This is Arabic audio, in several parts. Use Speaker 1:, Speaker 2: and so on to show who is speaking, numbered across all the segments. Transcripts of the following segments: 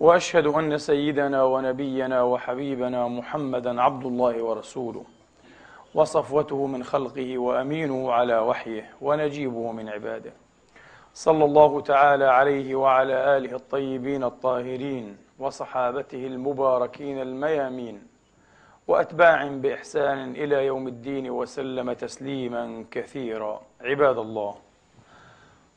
Speaker 1: واشهد ان سيدنا ونبينا وحبيبنا محمدا عبد الله ورسوله وصفوته من خلقه وامينه على وحيه ونجيبه من عباده صلى الله تعالى عليه وعلى اله الطيبين الطاهرين وصحابته المباركين الميامين واتباع باحسان الى يوم الدين وسلم تسليما كثيرا عباد الله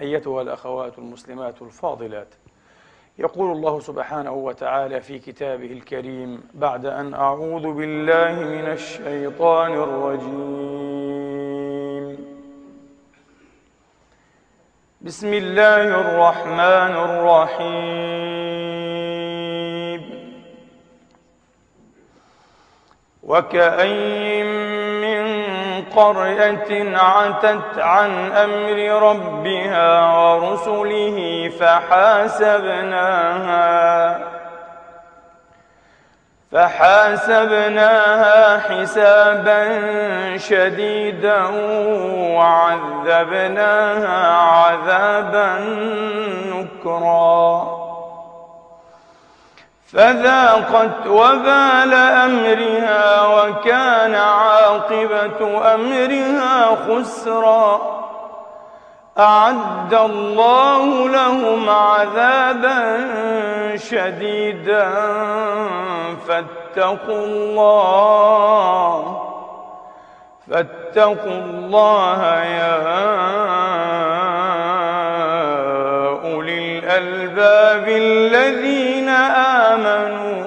Speaker 1: أيتها الأخوات المسلمات الفاضلات يقول الله سبحانه وتعالى في كتابه الكريم بعد أن أعوذ بالله من الشيطان الرجيم بسم الله الرحمن الرحيم وكأين قرية عتت عن أمر ربها ورسله فحاسبناها فحاسبناها حسابا شديدا وعذبناها عذابا نكرا فذاقت وبال أمرها وكان عاقبة أمرها خسرا أعد الله لهم عذابا شديدا فاتقوا الله فاتقوا الله يا أولي الألباب الذين آمنوا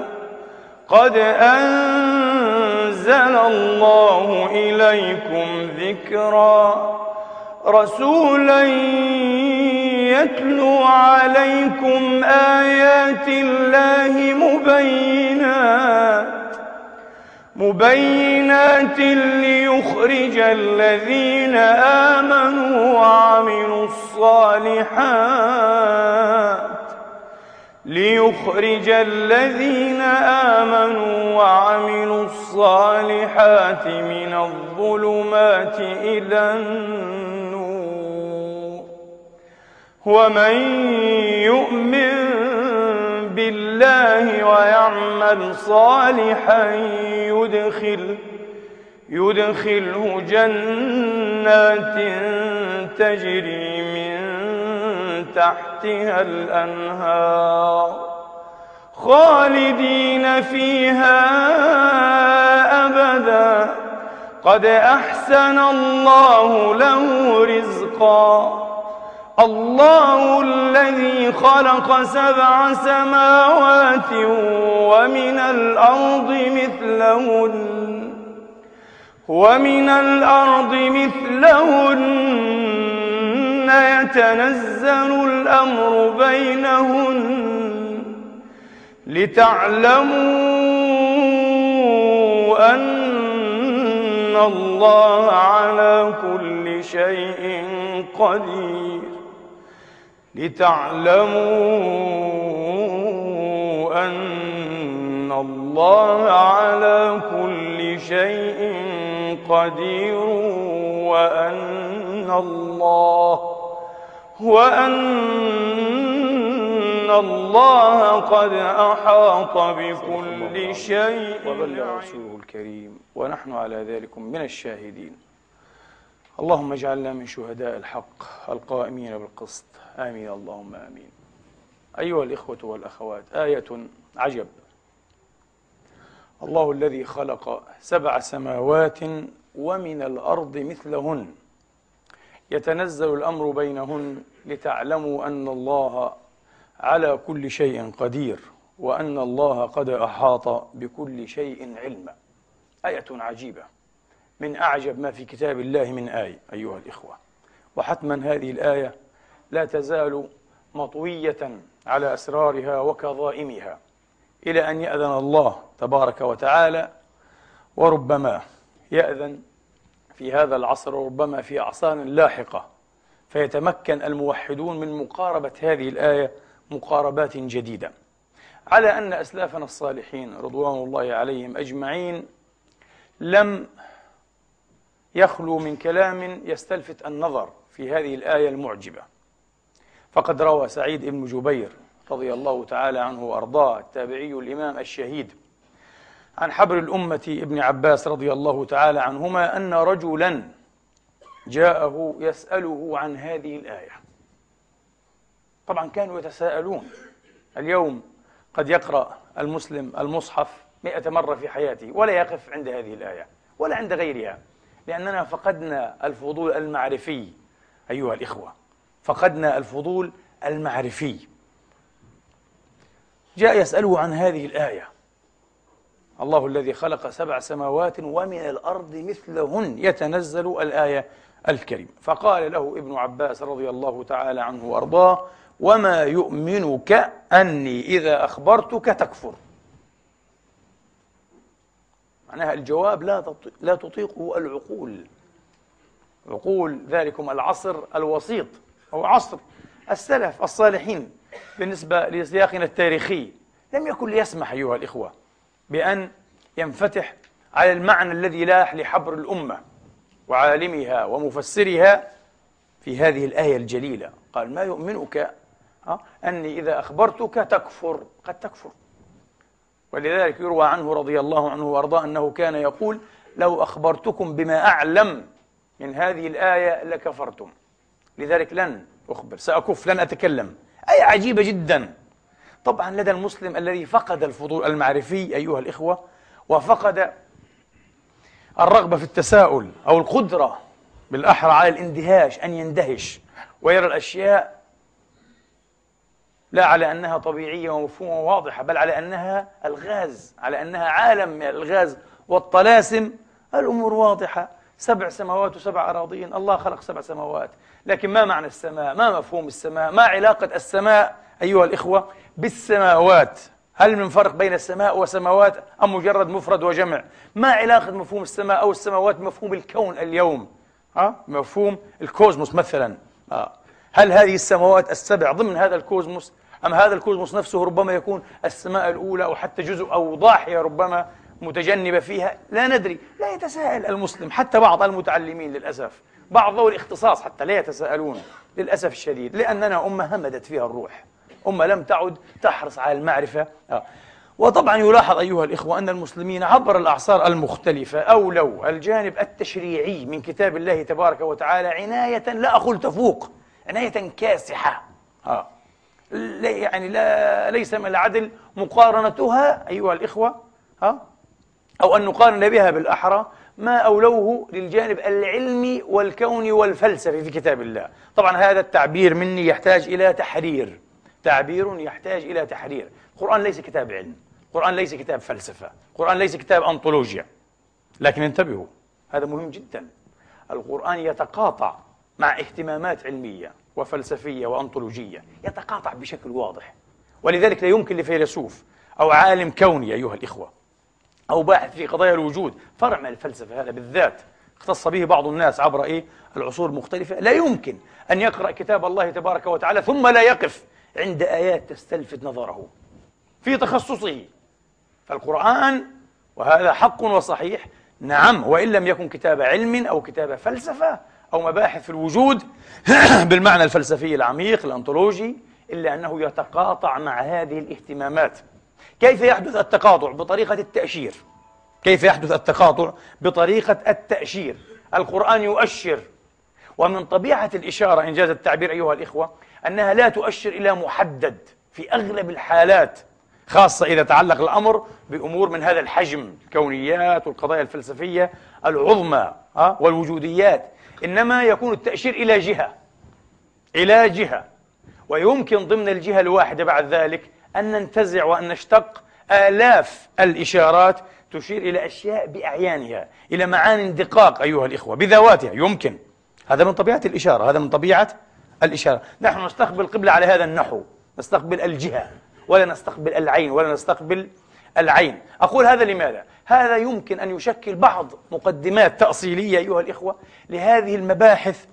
Speaker 1: قد أنزل الله إليكم ذكرا رسولا يتلو عليكم آيات الله مبينات مبينات ليخرج الذين آمنوا وعملوا الصالحات ليخرج الذين آمنوا وعملوا الصالحات من الظلمات إلى النور ومن يؤمن بالله ويعمل صالحا يدخل يدخله جنات تجري من تحتها الأنهار خالدين فيها أبدا قد أحسن الله له رزقا الله الذي خلق سبع سماوات ومن الأرض مثلهن ومن الأرض مثلهن يتنزل الأمر بينهن لتعلموا أن الله على كل شيء قدير لتعلموا أن الله على كل شيء قدير وأن الله وأن الله قد أحاط بكل شيء وبلغ رسوله الكريم ونحن على ذلك من الشاهدين اللهم اجعلنا من شهداء الحق القائمين بالقسط آمين اللهم آمين أيها الإخوة والأخوات آية عجب الله الذي خلق سبع سماوات ومن الأرض مثلهن يتنزل الأمر بينهن لتعلموا أن الله على كل شيء قدير وأن الله قد أحاط بكل شيء علما آية عجيبة من أعجب ما في كتاب الله من آية أيها الإخوة وحتما هذه الآية لا تزال مطوية على أسرارها وكظائمها إلى أن يأذن الله تبارك وتعالى وربما يأذن في هذا العصر وربما في أعصار لاحقة فيتمكن الموحدون من مقاربة هذه الآية مقاربات جديدة على أن أسلافنا الصالحين رضوان الله عليهم أجمعين لم يخلو من كلام يستلفت النظر في هذه الآية المعجبة فقد روى سعيد بن جبير رضي الله تعالى عنه وأرضاه التابعي الإمام الشهيد عن حبر الأمة ابن عباس رضي الله تعالى عنهما أن رجلا جاءه يسأله عن هذه الآية طبعا كانوا يتساءلون اليوم قد يقرأ المسلم المصحف مئة مرة في حياته ولا يقف عند هذه الآية ولا عند غيرها لأننا فقدنا الفضول المعرفي أيها الإخوة فقدنا الفضول المعرفي جاء يسأله عن هذه الآية الله الذي خلق سبع سماوات ومن الأرض مثلهن يتنزل الآية الكريمة فقال له ابن عباس رضي الله تعالى عنه وأرضاه وما يؤمنك أني إذا أخبرتك تكفر معناها الجواب لا لا تطيقه العقول عقول ذلكم العصر الوسيط أو عصر السلف الصالحين بالنسبة لسياقنا التاريخي لم يكن ليسمح أيها الإخوة بأن ينفتح على المعنى الذي لاح لحبر الأمة وعالمها ومفسرها في هذه الآية الجليلة قال ما يؤمنك آه، أني إذا أخبرتك تكفر قد تكفر ولذلك يروى عنه رضي الله عنه وأرضاه أنه كان يقول لو أخبرتكم بما أعلم من هذه الآية لكفرتم لذلك لن أخبر سأكف لن أتكلم أي عجيبة جدا طبعا لدى المسلم الذي فقد الفضول المعرفي أيها الإخوة وفقد الرغبة في التساؤل أو القدرة بالأحرى على الاندهاش أن يندهش ويرى الأشياء لا على أنها طبيعية ومفهومة وواضحة بل على أنها الغاز على أنها عالم من الغاز والطلاسم الأمور واضحة سبع سماوات وسبع أراضين الله خلق سبع سماوات لكن ما معنى السماء ما مفهوم السماء ما علاقة السماء أيها الإخوة بالسماوات هل من فرق بين السماء وسماوات أم مجرد مفرد وجمع ما علاقة مفهوم السماء أو السماوات بمفهوم الكون اليوم ها؟ مفهوم الكوزموس مثلا ها؟ آه. هل هذه السماوات السبع ضمن هذا الكوزموس أم هذا الكوزموس نفسه ربما يكون السماء الأولى أو حتى جزء أو ضاحية ربما متجنبة فيها لا ندري لا يتساءل المسلم حتى بعض المتعلمين للأسف بعض ذوي الاختصاص حتى لا يتساءلون للأسف الشديد لأننا أمة همدت فيها الروح أمة لم تعد تحرص على المعرفة آه. وطبعا يلاحظ أيها الإخوة أن المسلمين عبر الأعصار المختلفة أولوا الجانب التشريعي من كتاب الله تبارك وتعالى عناية لا أقول تفوق عناية كاسحة آه. يعني لا ليس من العدل مقارنتها أيها الإخوة ها آه. أو أن نقارن بها بالأحرى ما أولوه للجانب العلمي والكوني والفلسفي في كتاب الله طبعا هذا التعبير مني يحتاج إلى تحرير تعبير يحتاج إلى تحرير القرآن ليس كتاب علم القرآن ليس كتاب فلسفة القرآن ليس كتاب أنطولوجيا لكن انتبهوا هذا مهم جدا القرآن يتقاطع مع اهتمامات علمية وفلسفية وأنطولوجية يتقاطع بشكل واضح ولذلك لا يمكن لفيلسوف أو عالم كوني أيها الإخوة أو باحث في قضايا الوجود فرع من الفلسفة هذا بالذات اختص به بعض الناس عبر إيه؟ العصور المختلفة لا يمكن أن يقرأ كتاب الله تبارك وتعالى ثم لا يقف عند آيات تستلفت نظره في تخصصه فالقرآن وهذا حق وصحيح نعم وإن لم يكن كتاب علم أو كتاب فلسفة أو مباحث في الوجود بالمعنى الفلسفي العميق الأنطولوجي إلا أنه يتقاطع مع هذه الاهتمامات كيف يحدث التقاطع بطريقة التأشير كيف يحدث التقاطع بطريقة التأشير القرآن يؤشر ومن طبيعة الإشارة إنجاز التعبير أيها الإخوة أنها لا تؤشر إلى محدد في أغلب الحالات خاصة إذا تعلق الأمر بأمور من هذا الحجم الكونيات والقضايا الفلسفية العظمى والوجوديات إنما يكون التأشير إلى جهة إلى جهة ويمكن ضمن الجهة الواحدة بعد ذلك أن ننتزع وأن نشتق آلاف الإشارات تشير إلى أشياء بأعيانها إلى معان دقاق أيها الإخوة بذواتها يمكن هذا من طبيعة الإشارة هذا من طبيعة الإشارة نحن نستقبل قبلة على هذا النحو نستقبل الجهة ولا نستقبل العين ولا نستقبل العين أقول هذا لماذا؟ هذا يمكن أن يشكل بعض مقدمات تأصيلية أيها الإخوة لهذه المباحث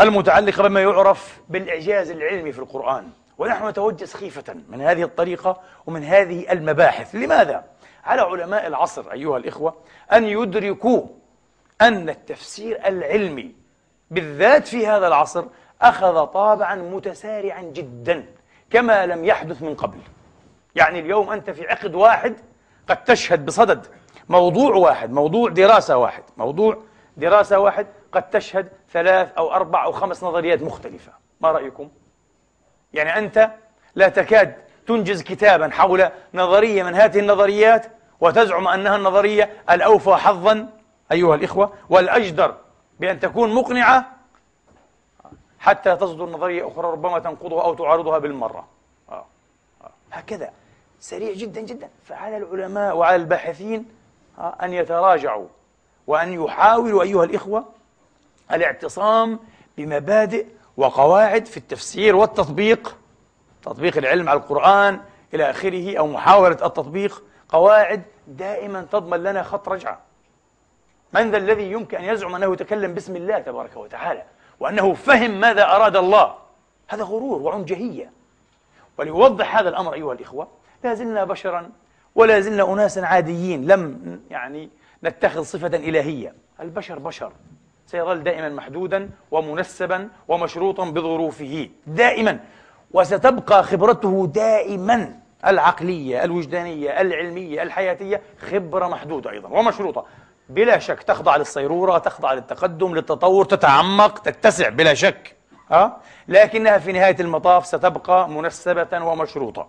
Speaker 1: المتعلقة بما يعرف بالإعجاز العلمي في القرآن ونحن نتوجس خيفة من هذه الطريقة ومن هذه المباحث لماذا؟ على علماء العصر أيها الإخوة أن يدركوا أن التفسير العلمي بالذات في هذا العصر أخذ طابعا متسارعا جدا كما لم يحدث من قبل يعني اليوم أنت في عقد واحد قد تشهد بصدد موضوع واحد موضوع دراسة واحد موضوع دراسة واحد قد تشهد ثلاث أو أربع أو خمس نظريات مختلفة ما رأيكم؟ يعني أنت لا تكاد تنجز كتابا حول نظرية من هذه النظريات وتزعم أنها النظرية الأوفى حظا أيها الإخوة والأجدر بأن تكون مقنعة حتى تصدر نظرية أخرى ربما تنقضها أو تعارضها بالمرة آه. آه. هكذا سريع جدا جدا فعلى العلماء وعلى الباحثين آه، أن يتراجعوا وأن يحاولوا أيها الإخوة الاعتصام بمبادئ وقواعد في التفسير والتطبيق تطبيق العلم على القرآن إلى آخره أو محاولة التطبيق قواعد دائما تضمن لنا خط رجعة من ذا الذي يمكن أن يزعم أنه يتكلم باسم الله تبارك وتعالى وأنه فهم ماذا أراد الله هذا غرور وعنجهية وليوضح هذا الأمر أيها الإخوة لا زلنا بشرا ولا زلنا أناسا عاديين لم يعني نتخذ صفة إلهية البشر بشر سيظل دائما محدودا ومنسبا ومشروطا بظروفه دائما وستبقى خبرته دائما العقلية الوجدانية العلمية الحياتية خبرة محدودة أيضا ومشروطة بلا شك تخضع للصيرورة تخضع للتقدم للتطور تتعمق تتسع بلا شك ها؟ لكنها في نهاية المطاف ستبقى منسبة ومشروطة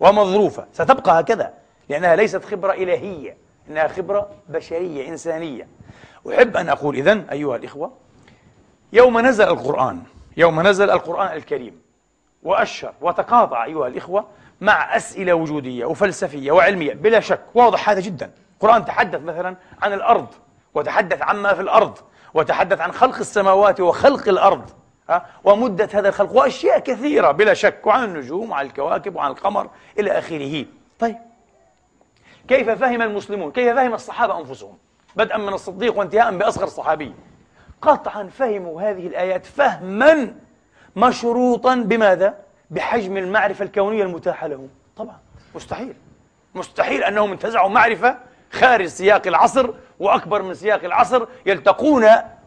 Speaker 1: ومظروفة ستبقى هكذا لأنها ليست خبرة إلهية إنها خبرة بشرية إنسانية أحب أن أقول إذن أيها الإخوة يوم نزل القرآن يوم نزل القرآن الكريم وأشر وتقاطع أيها الإخوة مع أسئلة وجودية وفلسفية وعلمية بلا شك واضح هذا جداً القرآن تحدث مثلا عن الأرض وتحدث عما في الأرض وتحدث عن خلق السماوات وخلق الأرض ها؟ ومدة هذا الخلق وأشياء كثيرة بلا شك وعن النجوم وعن الكواكب وعن القمر إلى آخره طيب كيف فهم المسلمون كيف فهم الصحابة أنفسهم بدءا من الصديق وانتهاء بأصغر صحابي قطعا فهموا هذه الآيات فهما مشروطا بماذا؟ بحجم المعرفة الكونية المتاحة لهم طبعا مستحيل مستحيل أنهم انتزعوا معرفة خارج سياق العصر وأكبر من سياق العصر يلتقون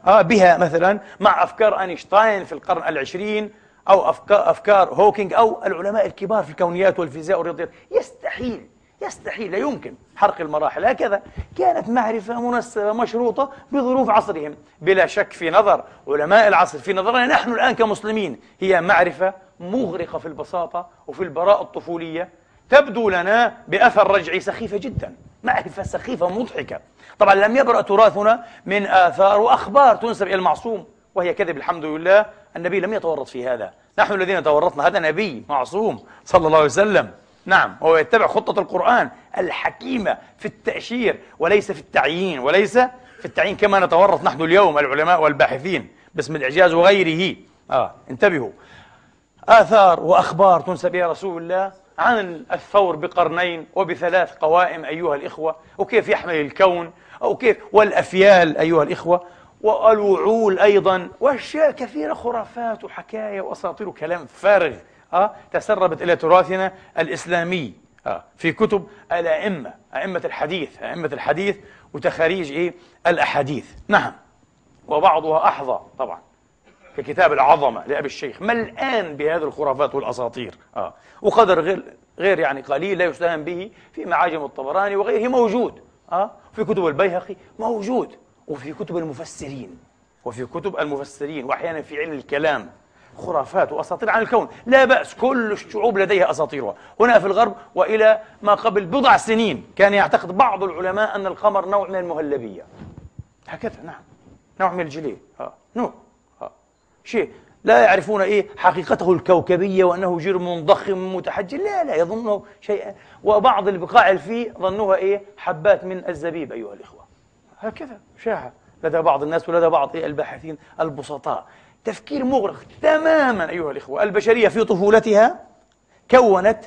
Speaker 1: آه، بها مثلا مع أفكار أينشتاين في القرن العشرين أو أفكار, أفكار هوكينج أو العلماء الكبار في الكونيات والفيزياء والرياضيات يستحيل يستحيل لا يمكن حرق المراحل هكذا كانت معرفة منسبة مشروطة بظروف عصرهم بلا شك في نظر علماء العصر في نظرنا نحن الآن كمسلمين هي معرفة مغرقة في البساطة وفي البراءة الطفولية تبدو لنا بأثر رجعي سخيفة جدا معرفة سخيفة مضحكة طبعا لم يبرأ تراثنا من آثار وأخبار تنسب إلى المعصوم وهي كذب الحمد لله النبي لم يتورط في هذا نحن الذين تورطنا هذا نبي معصوم صلى الله عليه وسلم نعم وهو يتبع خطة القرآن الحكيمة في التأشير وليس في التعيين وليس في التعيين كما نتورط نحن اليوم العلماء والباحثين باسم الإعجاز وغيره آه انتبهوا آثار وأخبار تنسب إلى رسول الله عن الثور بقرنين وبثلاث قوائم أيها الإخوة وكيف يحمل الكون أو كيف والأفيال أيها الإخوة والوعول أيضا وأشياء كثيرة خرافات وحكاية وأساطير وكلام فارغ أه؟ تسربت إلى تراثنا الإسلامي أه؟ في كتب الأئمة أئمة الحديث أئمة الحديث وتخاريج إيه الأحاديث نعم وبعضها أحظى طبعا في كتاب العظمة لأبي الشيخ ملآن بهذه الخرافات والأساطير آه. وقدر غير, غير يعني قليل لا يستهان به في معاجم الطبراني وغيره موجود آه. في كتب البيهقي موجود وفي كتب المفسرين وفي كتب المفسرين وأحيانا في علم الكلام خرافات وأساطير عن الكون لا بأس كل الشعوب لديها أساطيرها هنا في الغرب وإلى ما قبل بضع سنين كان يعتقد بعض العلماء أن القمر نوع من المهلبية هكذا نعم نوع من الجليل آه. نوع شيء لا يعرفون إيه حقيقته الكوكبية وأنه جرم ضخم متحجر لا لا يظنه شيئا وبعض البقاع فيه ظنوها إيه حبات من الزبيب أيها الإخوة هكذا شاع لدى بعض الناس ولدى بعض إيه الباحثين البسطاء تفكير مغرق تماما أيها الإخوة البشرية في طفولتها كونت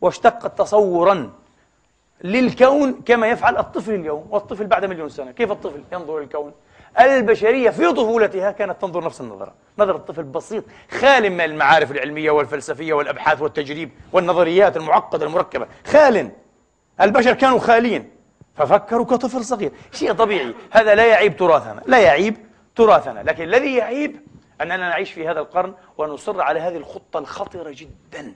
Speaker 1: واشتقت تصورا للكون كما يفعل الطفل اليوم والطفل بعد مليون سنة كيف الطفل ينظر للكون البشرية في طفولتها كانت تنظر نفس النظرة نظرة طفل بسيط خال من المعارف العلمية والفلسفية والأبحاث والتجريب والنظريات المعقدة المركبة خال البشر كانوا خالين ففكروا كطفل صغير شيء طبيعي هذا لا يعيب تراثنا لا يعيب تراثنا لكن الذي يعيب أننا نعيش في هذا القرن ونصر على هذه الخطة الخطرة جدا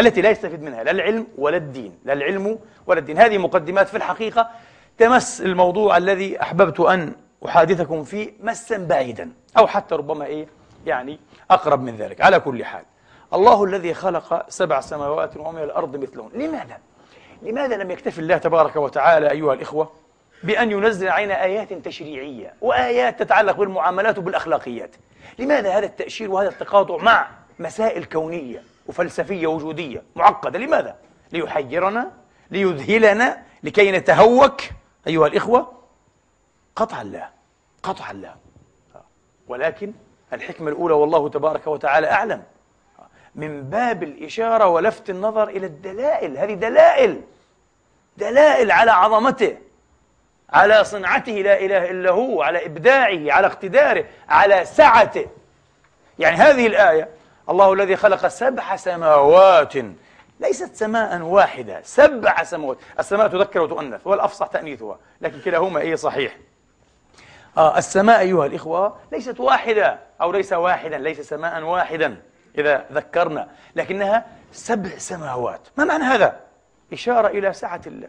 Speaker 1: التي لا يستفيد منها لا العلم ولا الدين لا العلم ولا الدين هذه مقدمات في الحقيقة تمس الموضوع الذي أحببت أن أحادثكم فيه مسا بعيدا أو حتى ربما إيه يعني أقرب من ذلك على كل حال الله الذي خلق سبع سماوات ومن الأرض مثلهم لماذا؟ لماذا لم يكتف الله تبارك وتعالى أيها الإخوة بأن ينزل علينا آيات تشريعية وآيات تتعلق بالمعاملات وبالأخلاقيات لماذا هذا التأشير وهذا التقاطع مع مسائل كونية وفلسفية وجودية معقدة لماذا؟ ليحيرنا ليذهلنا لكي نتهوك أيها الإخوة قطعا لا قطعا لا ولكن الحكمة الأولى والله تبارك وتعالى أعلم من باب الإشارة ولفت النظر إلى الدلائل هذه دلائل دلائل على عظمته على صنعته لا إله إلا هو على إبداعه على اقتداره على سعته يعني هذه الآية الله الذي خلق سبع سماوات ليست سماء واحدة سبع سماوات السماء تذكر وتؤنث والأفصح تأنيثها لكن كلاهما أي صحيح آه السماء أيها الإخوة ليست واحدة أو ليس واحدا ليس سماء واحدا إذا ذكرنا لكنها سبع سماوات ما معنى هذا؟ إشارة إلى سعة الله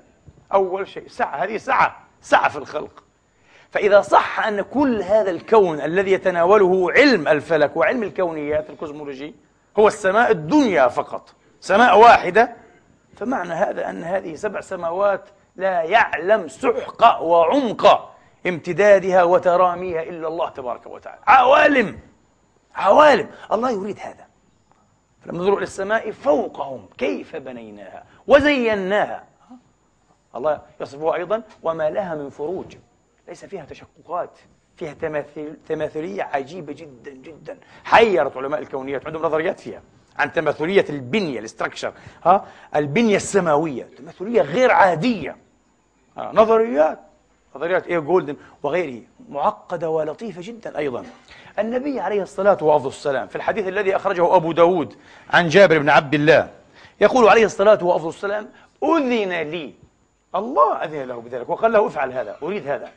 Speaker 1: أول شيء سعة هذه سعة سعة في الخلق فإذا صح أن كل هذا الكون الذي يتناوله علم الفلك وعلم الكونيات الكوزمولوجي هو السماء الدنيا فقط سماء واحدة فمعنى هذا أن هذه سبع سماوات لا يعلم سحق وعمق امتدادها وتراميها إلا الله تبارك وتعالى عوالم عوالم الله يريد هذا فلما نظروا إلى السماء فوقهم كيف بنيناها وزيناها الله يصفها أيضا وما لها من فروج ليس فيها تشققات فيها تماثيل تماثلية عجيبة جدا جدا حيرت علماء الكونيات عندهم نظريات فيها عن تماثلية البنية الاستراكشر ها البنية السماوية تماثلية غير عادية نظريات نظرية إيه جولدن وغيره معقدة ولطيفة جدا أيضا النبي عليه الصلاة والسلام في الحديث الذي أخرجه أبو داود عن جابر بن عبد الله يقول عليه الصلاة والسلام أذن لي الله أذن له بذلك وقال له افعل هذا أريد هذا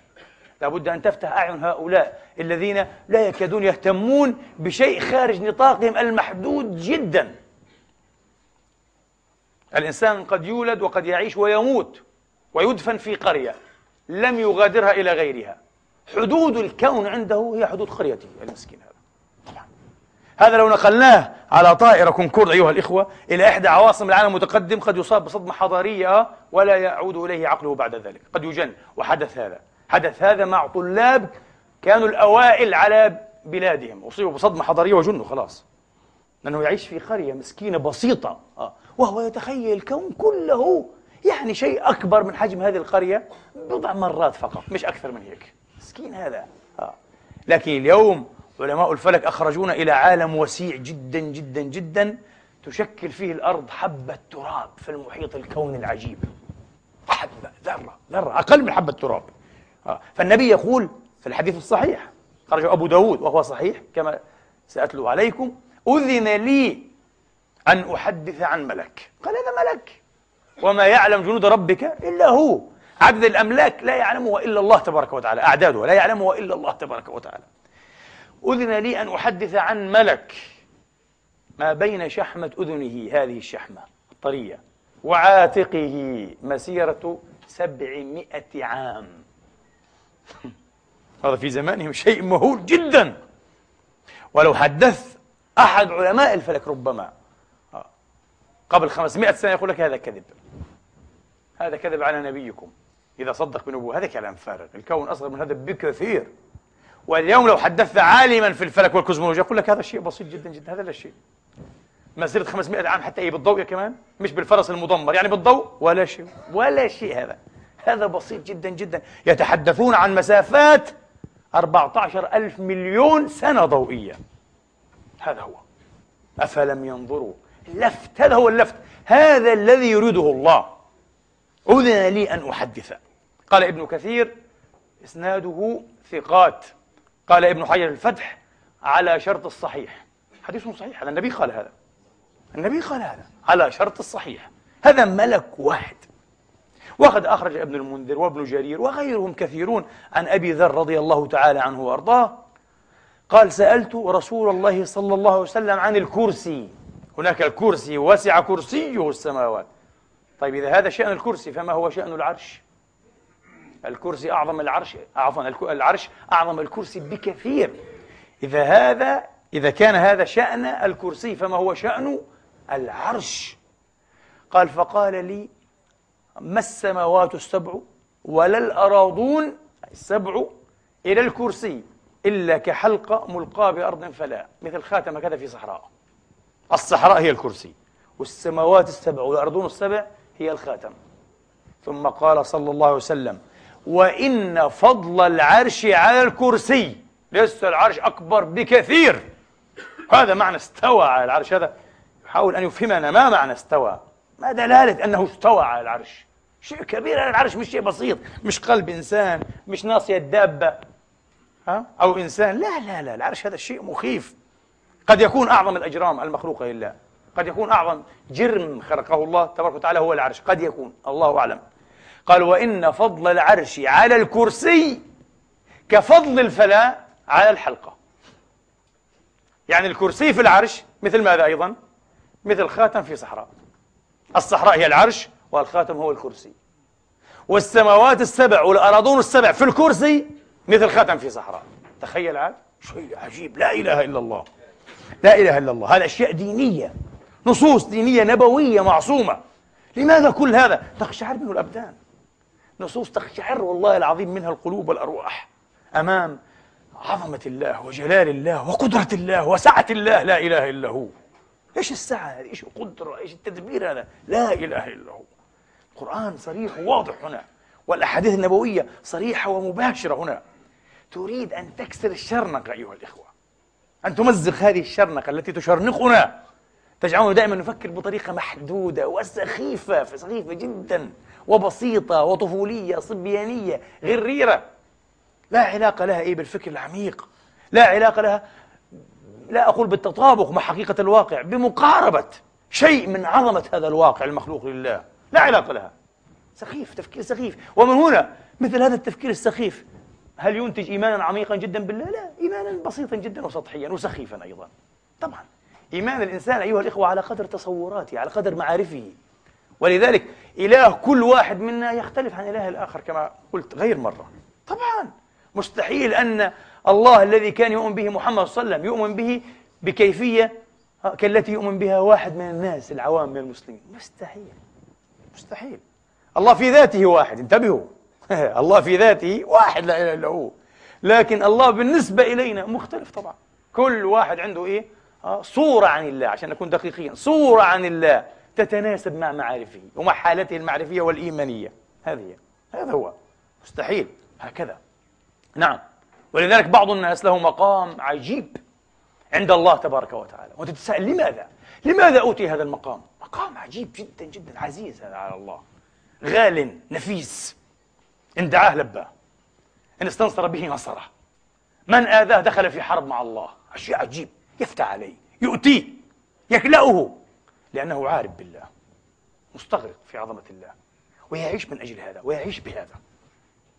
Speaker 1: لابد أن تفتح أعين هؤلاء الذين لا يكادون يهتمون بشيء خارج نطاقهم المحدود جدا الإنسان قد يولد وقد يعيش ويموت ويدفن في قرية لم يغادرها إلى غيرها حدود الكون عنده هي حدود قريته المسكين هذا طبعا هذا لو نقلناه على طائرة كونكورد أيها الإخوة إلى إحدى عواصم العالم المتقدم قد يصاب بصدمة حضارية ولا يعود إليه عقله بعد ذلك قد يجن وحدث هذا حدث هذا مع طلاب كانوا الأوائل على بلادهم أصيبوا بصدمة حضارية وجنوا خلاص لأنه يعيش في قرية مسكينة بسيطة آه. وهو يتخيل الكون كله يعني شيء أكبر من حجم هذه القرية بضع مرات فقط مش أكثر من هيك مسكين هذا آه. لكن اليوم علماء الفلك أخرجونا إلى عالم وسيع جدا جدا جدا تشكل فيه الأرض حبة تراب في المحيط الكوني العجيب حبة ذرة ذرة أقل من حبة تراب آه. فالنبي يقول في الحديث الصحيح خرج أبو داود وهو صحيح كما سأتلو عليكم أذن لي أن أحدث عن ملك قال هذا ملك وما يعلم جنود ربك إلا هو عدد الأملاك لا يعلمها إلا الله تبارك وتعالى أعدادها لا يعلمها إلا الله تبارك وتعالى أذن لي أن أحدث عن ملك ما بين شحمة أذنه هذه الشحمة الطرية وعاتقه مسيرة سبعمائة عام هذا في زمانهم شيء مهول جدا ولو حدث أحد علماء الفلك ربما آه. قبل خمسمائة سنة يقول لك هذا كذب هذا كذب على نبيكم إذا صدق بنبوة هذا كلام فارغ الكون أصغر من هذا بكثير واليوم لو حدثت عالما في الفلك والكوزمولوجيا يقول لك هذا شيء بسيط جدا جدا هذا لا شيء ما زلت 500 عام حتى إيه بالضوء يا كمان مش بالفرس المدمر يعني بالضوء ولا شيء ولا شيء هذا هذا بسيط جدا جدا يتحدثون عن مسافات 14 ألف مليون سنة ضوئية هذا هو أفلم ينظروا اللفت هذا هو اللفت هذا الذي يريده الله أذن لي أن أحدث قال ابن كثير إسناده ثقات قال ابن حجر الفتح على شرط الصحيح حديث صحيح هذا النبي قال هذا النبي قال هذا على شرط الصحيح هذا ملك واحد وقد أخرج ابن المنذر وابن جرير وغيرهم كثيرون عن أبي ذر رضي الله تعالى عنه وأرضاه قال سألت رسول الله صلى الله عليه وسلم عن الكرسي هناك الكرسي وسع كرسيه السماوات طيب إذا هذا شأن الكرسي فما هو شأن العرش الكرسي أعظم العرش عفوا العرش أعظم الكرسي بكثير إذا هذا إذا كان هذا شأن الكرسي فما هو شأن العرش قال فقال لي ما السماوات السبع ولا الأراضون السبع إلى الكرسي إلا كحلقة ملقاة بأرض فلا مثل خاتم كذا في صحراء الصحراء هي الكرسي والسماوات السبع والأرضون السبع هي الخاتم ثم قال صلى الله عليه وسلم وإن فضل العرش على الكرسي لسه العرش أكبر بكثير هذا معنى استوى على العرش هذا يحاول أن يفهمنا ما معنى استوى ما دلالة أنه استوى على العرش شيء كبير على العرش مش شيء بسيط مش قلب إنسان مش ناصية دابة ها؟ أو إنسان لا لا لا العرش هذا شيء مخيف قد يكون أعظم الأجرام المخلوقة لله قد يكون أعظم جرم خلقه الله تبارك وتعالى هو العرش قد يكون الله أعلم قال وإن فضل العرش على الكرسي كفضل الفلاة على الحلقة يعني الكرسي في العرش مثل ماذا أيضا مثل خاتم في صحراء الصحراء هي العرش والخاتم هو الكرسي والسماوات السبع والأراضون السبع في الكرسي مثل خاتم في صحراء تخيل عاد شيء عجيب لا إله إلا الله لا إله إلا الله هذه أشياء دينية نصوص دينية نبوية معصومة لماذا كل هذا؟ تقشعر منه الأبدان نصوص تقشعر والله العظيم منها القلوب والأرواح أمام عظمة الله وجلال الله وقدرة الله وسعة الله لا إله إلا هو إيش السعة هذه؟ إيش القدرة؟ إيش التدبير هذا؟ لا إله إلا هو القرآن صريح وواضح هنا والأحاديث النبوية صريحة ومباشرة هنا تريد أن تكسر الشرنقة أيها الإخوة أن تمزق هذه الشرنقة التي تشرنقنا تجعلنا دائما نفكر بطريقة محدودة وسخيفة سخيفة جدا وبسيطة وطفولية صبيانية غريرة لا علاقة لها إيه بالفكر العميق لا علاقة لها لا أقول بالتطابق مع حقيقة الواقع بمقاربة شيء من عظمة هذا الواقع المخلوق لله لا علاقة لها سخيف تفكير سخيف ومن هنا مثل هذا التفكير السخيف هل ينتج إيمانا عميقا جدا بالله؟ لا إيمانا بسيطا جدا وسطحيا وسخيفا أيضا طبعا إيمان الإنسان أيها الإخوة على قدر تصوراته على قدر معارفه ولذلك إله كل واحد منا يختلف عن إله الآخر كما قلت غير مرة طبعا مستحيل أن الله الذي كان يؤمن به محمد صلى الله عليه وسلم يؤمن به بكيفية آه، كالتي يؤمن بها واحد من الناس العوام من المسلمين مستحيل مستحيل الله في ذاته واحد انتبهوا الله في ذاته واحد لا إله إلا هو لكن الله بالنسبة إلينا مختلف طبعا كل واحد عنده إيه آه، صورة عن الله عشان نكون دقيقين صورة عن الله تتناسب مع معارفه ومع حالته المعرفية والإيمانية هذه هذا هو مستحيل هكذا نعم ولذلك بعض الناس له مقام عجيب عند الله تبارك وتعالى وتتساءل لماذا؟ لماذا أوتي هذا المقام؟ مقام عجيب جدا جدا عزيز هذا على الله غال نفيس إن دعاه لباه إن استنصر به نصره من آذاه دخل في حرب مع الله أشياء عجيب يفتى عليه يؤتيه يكلأه لأنه عارف بالله مستغرق في عظمة الله ويعيش من أجل هذا ويعيش بهذا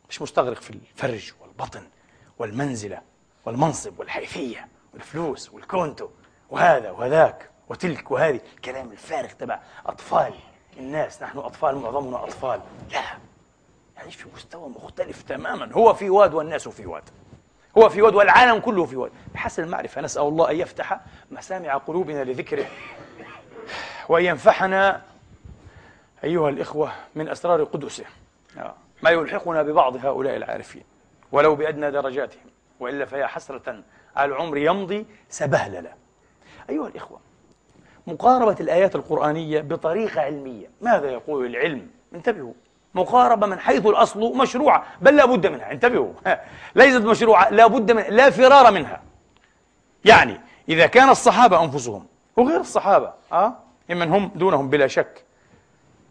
Speaker 1: مش مستغرق في الفرج والبطن والمنزلة والمنصب والحيثية والفلوس والكونتو وهذا وهذاك وتلك وهذه الكلام الفارغ تبع أطفال الناس نحن أطفال معظمنا أطفال لا يعيش في مستوى مختلف تماما هو في واد والناس في واد هو في واد والعالم كله في واد بحسب المعرفة نسأل الله أن يفتح مسامع قلوبنا لذكره وأن ينفحنا أيها الإخوة من أسرار قدسه ما يلحقنا ببعض هؤلاء العارفين ولو بأدنى درجاتهم وإلا فيا حسرة على العمر يمضي سبهللة أيها الإخوة مقاربة الآيات القرآنية بطريقة علمية ماذا يقول العلم انتبهوا مقاربة من حيث الأصل مشروعة بل لا بد منها انتبهوا ليست مشروعة لا بد من لا فرار منها يعني إذا كان الصحابة أنفسهم وغير الصحابة أه؟ ممن هم دونهم بلا شك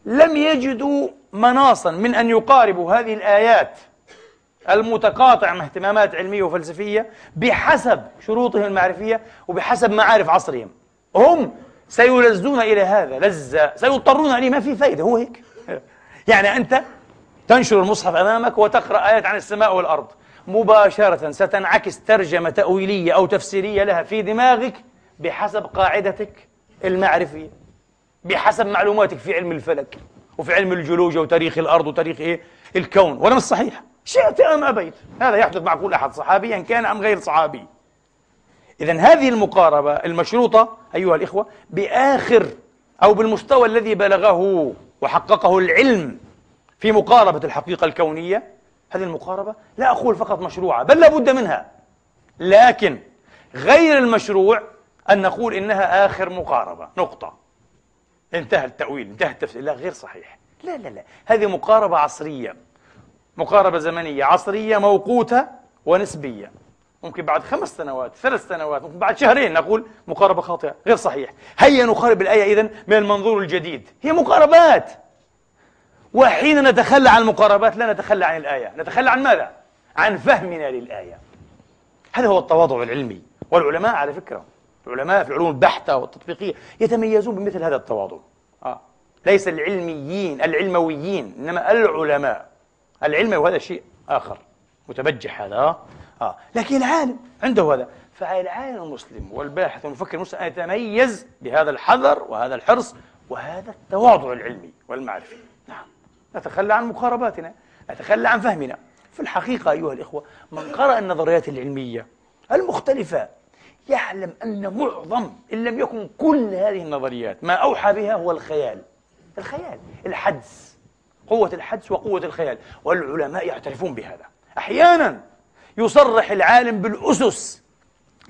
Speaker 1: لم يجدوا مناصا من أن يقاربوا هذه الآيات المتقاطع مع اهتمامات علمية وفلسفية بحسب شروطهم المعرفية وبحسب معارف عصرهم هم سيلزون إلى هذا لزة سيضطرون إليه ما في فايدة هو هيك يعني أنت تنشر المصحف أمامك وتقرأ آيات عن السماء والأرض مباشرة ستنعكس ترجمة تأويلية أو تفسيرية لها في دماغك بحسب قاعدتك المعرفية بحسب معلوماتك في علم الفلك وفي علم الجيولوجيا وتاريخ الأرض وتاريخ إيه الكون ولا مش صحيح شئت أم أبيت هذا يحدث مع كل أحد صحابيا كان أم غير صحابي إذا هذه المقاربة المشروطة أيها الإخوة بآخر أو بالمستوى الذي بلغه وحققه العلم في مقاربة الحقيقة الكونية هذه المقاربة لا أقول فقط مشروعة بل لابد منها لكن غير المشروع أن نقول إنها آخر مقاربة نقطة انتهى التأويل انتهى التفسير لا غير صحيح لا لا لا هذه مقاربة عصرية مقاربة زمنية عصرية موقوتة ونسبية ممكن بعد خمس سنوات ثلاث سنوات ممكن بعد شهرين نقول مقاربة خاطئة غير صحيح هيا نقارب الآية إذن من المنظور الجديد هي مقاربات وحين نتخلى عن المقاربات لا نتخلى عن الآية نتخلى عن ماذا؟ عن فهمنا للآية هذا هو التواضع العلمي والعلماء على فكرة العلماء في العلوم البحتة والتطبيقية يتميزون بمثل هذا التواضع آه. ليس العلميين العلمويين إنما العلماء العلم وهذا شيء آخر متبجح هذا آه لكن العالم عنده هذا فالعالم المسلم والباحث والمفكر المسلم يتميز بهذا الحذر وهذا الحرص وهذا التواضع العلمي والمعرفي نعم نتخلى عن مقارباتنا نتخلى عن فهمنا في الحقيقة أيها الإخوة من قرأ النظريات العلمية المختلفة يعلم أن معظم إن لم يكن كل هذه النظريات ما أوحى بها هو الخيال الخيال الحدس قوة الحدس وقوة الخيال والعلماء يعترفون بهذا أحيانا يصرح العالم بالأسس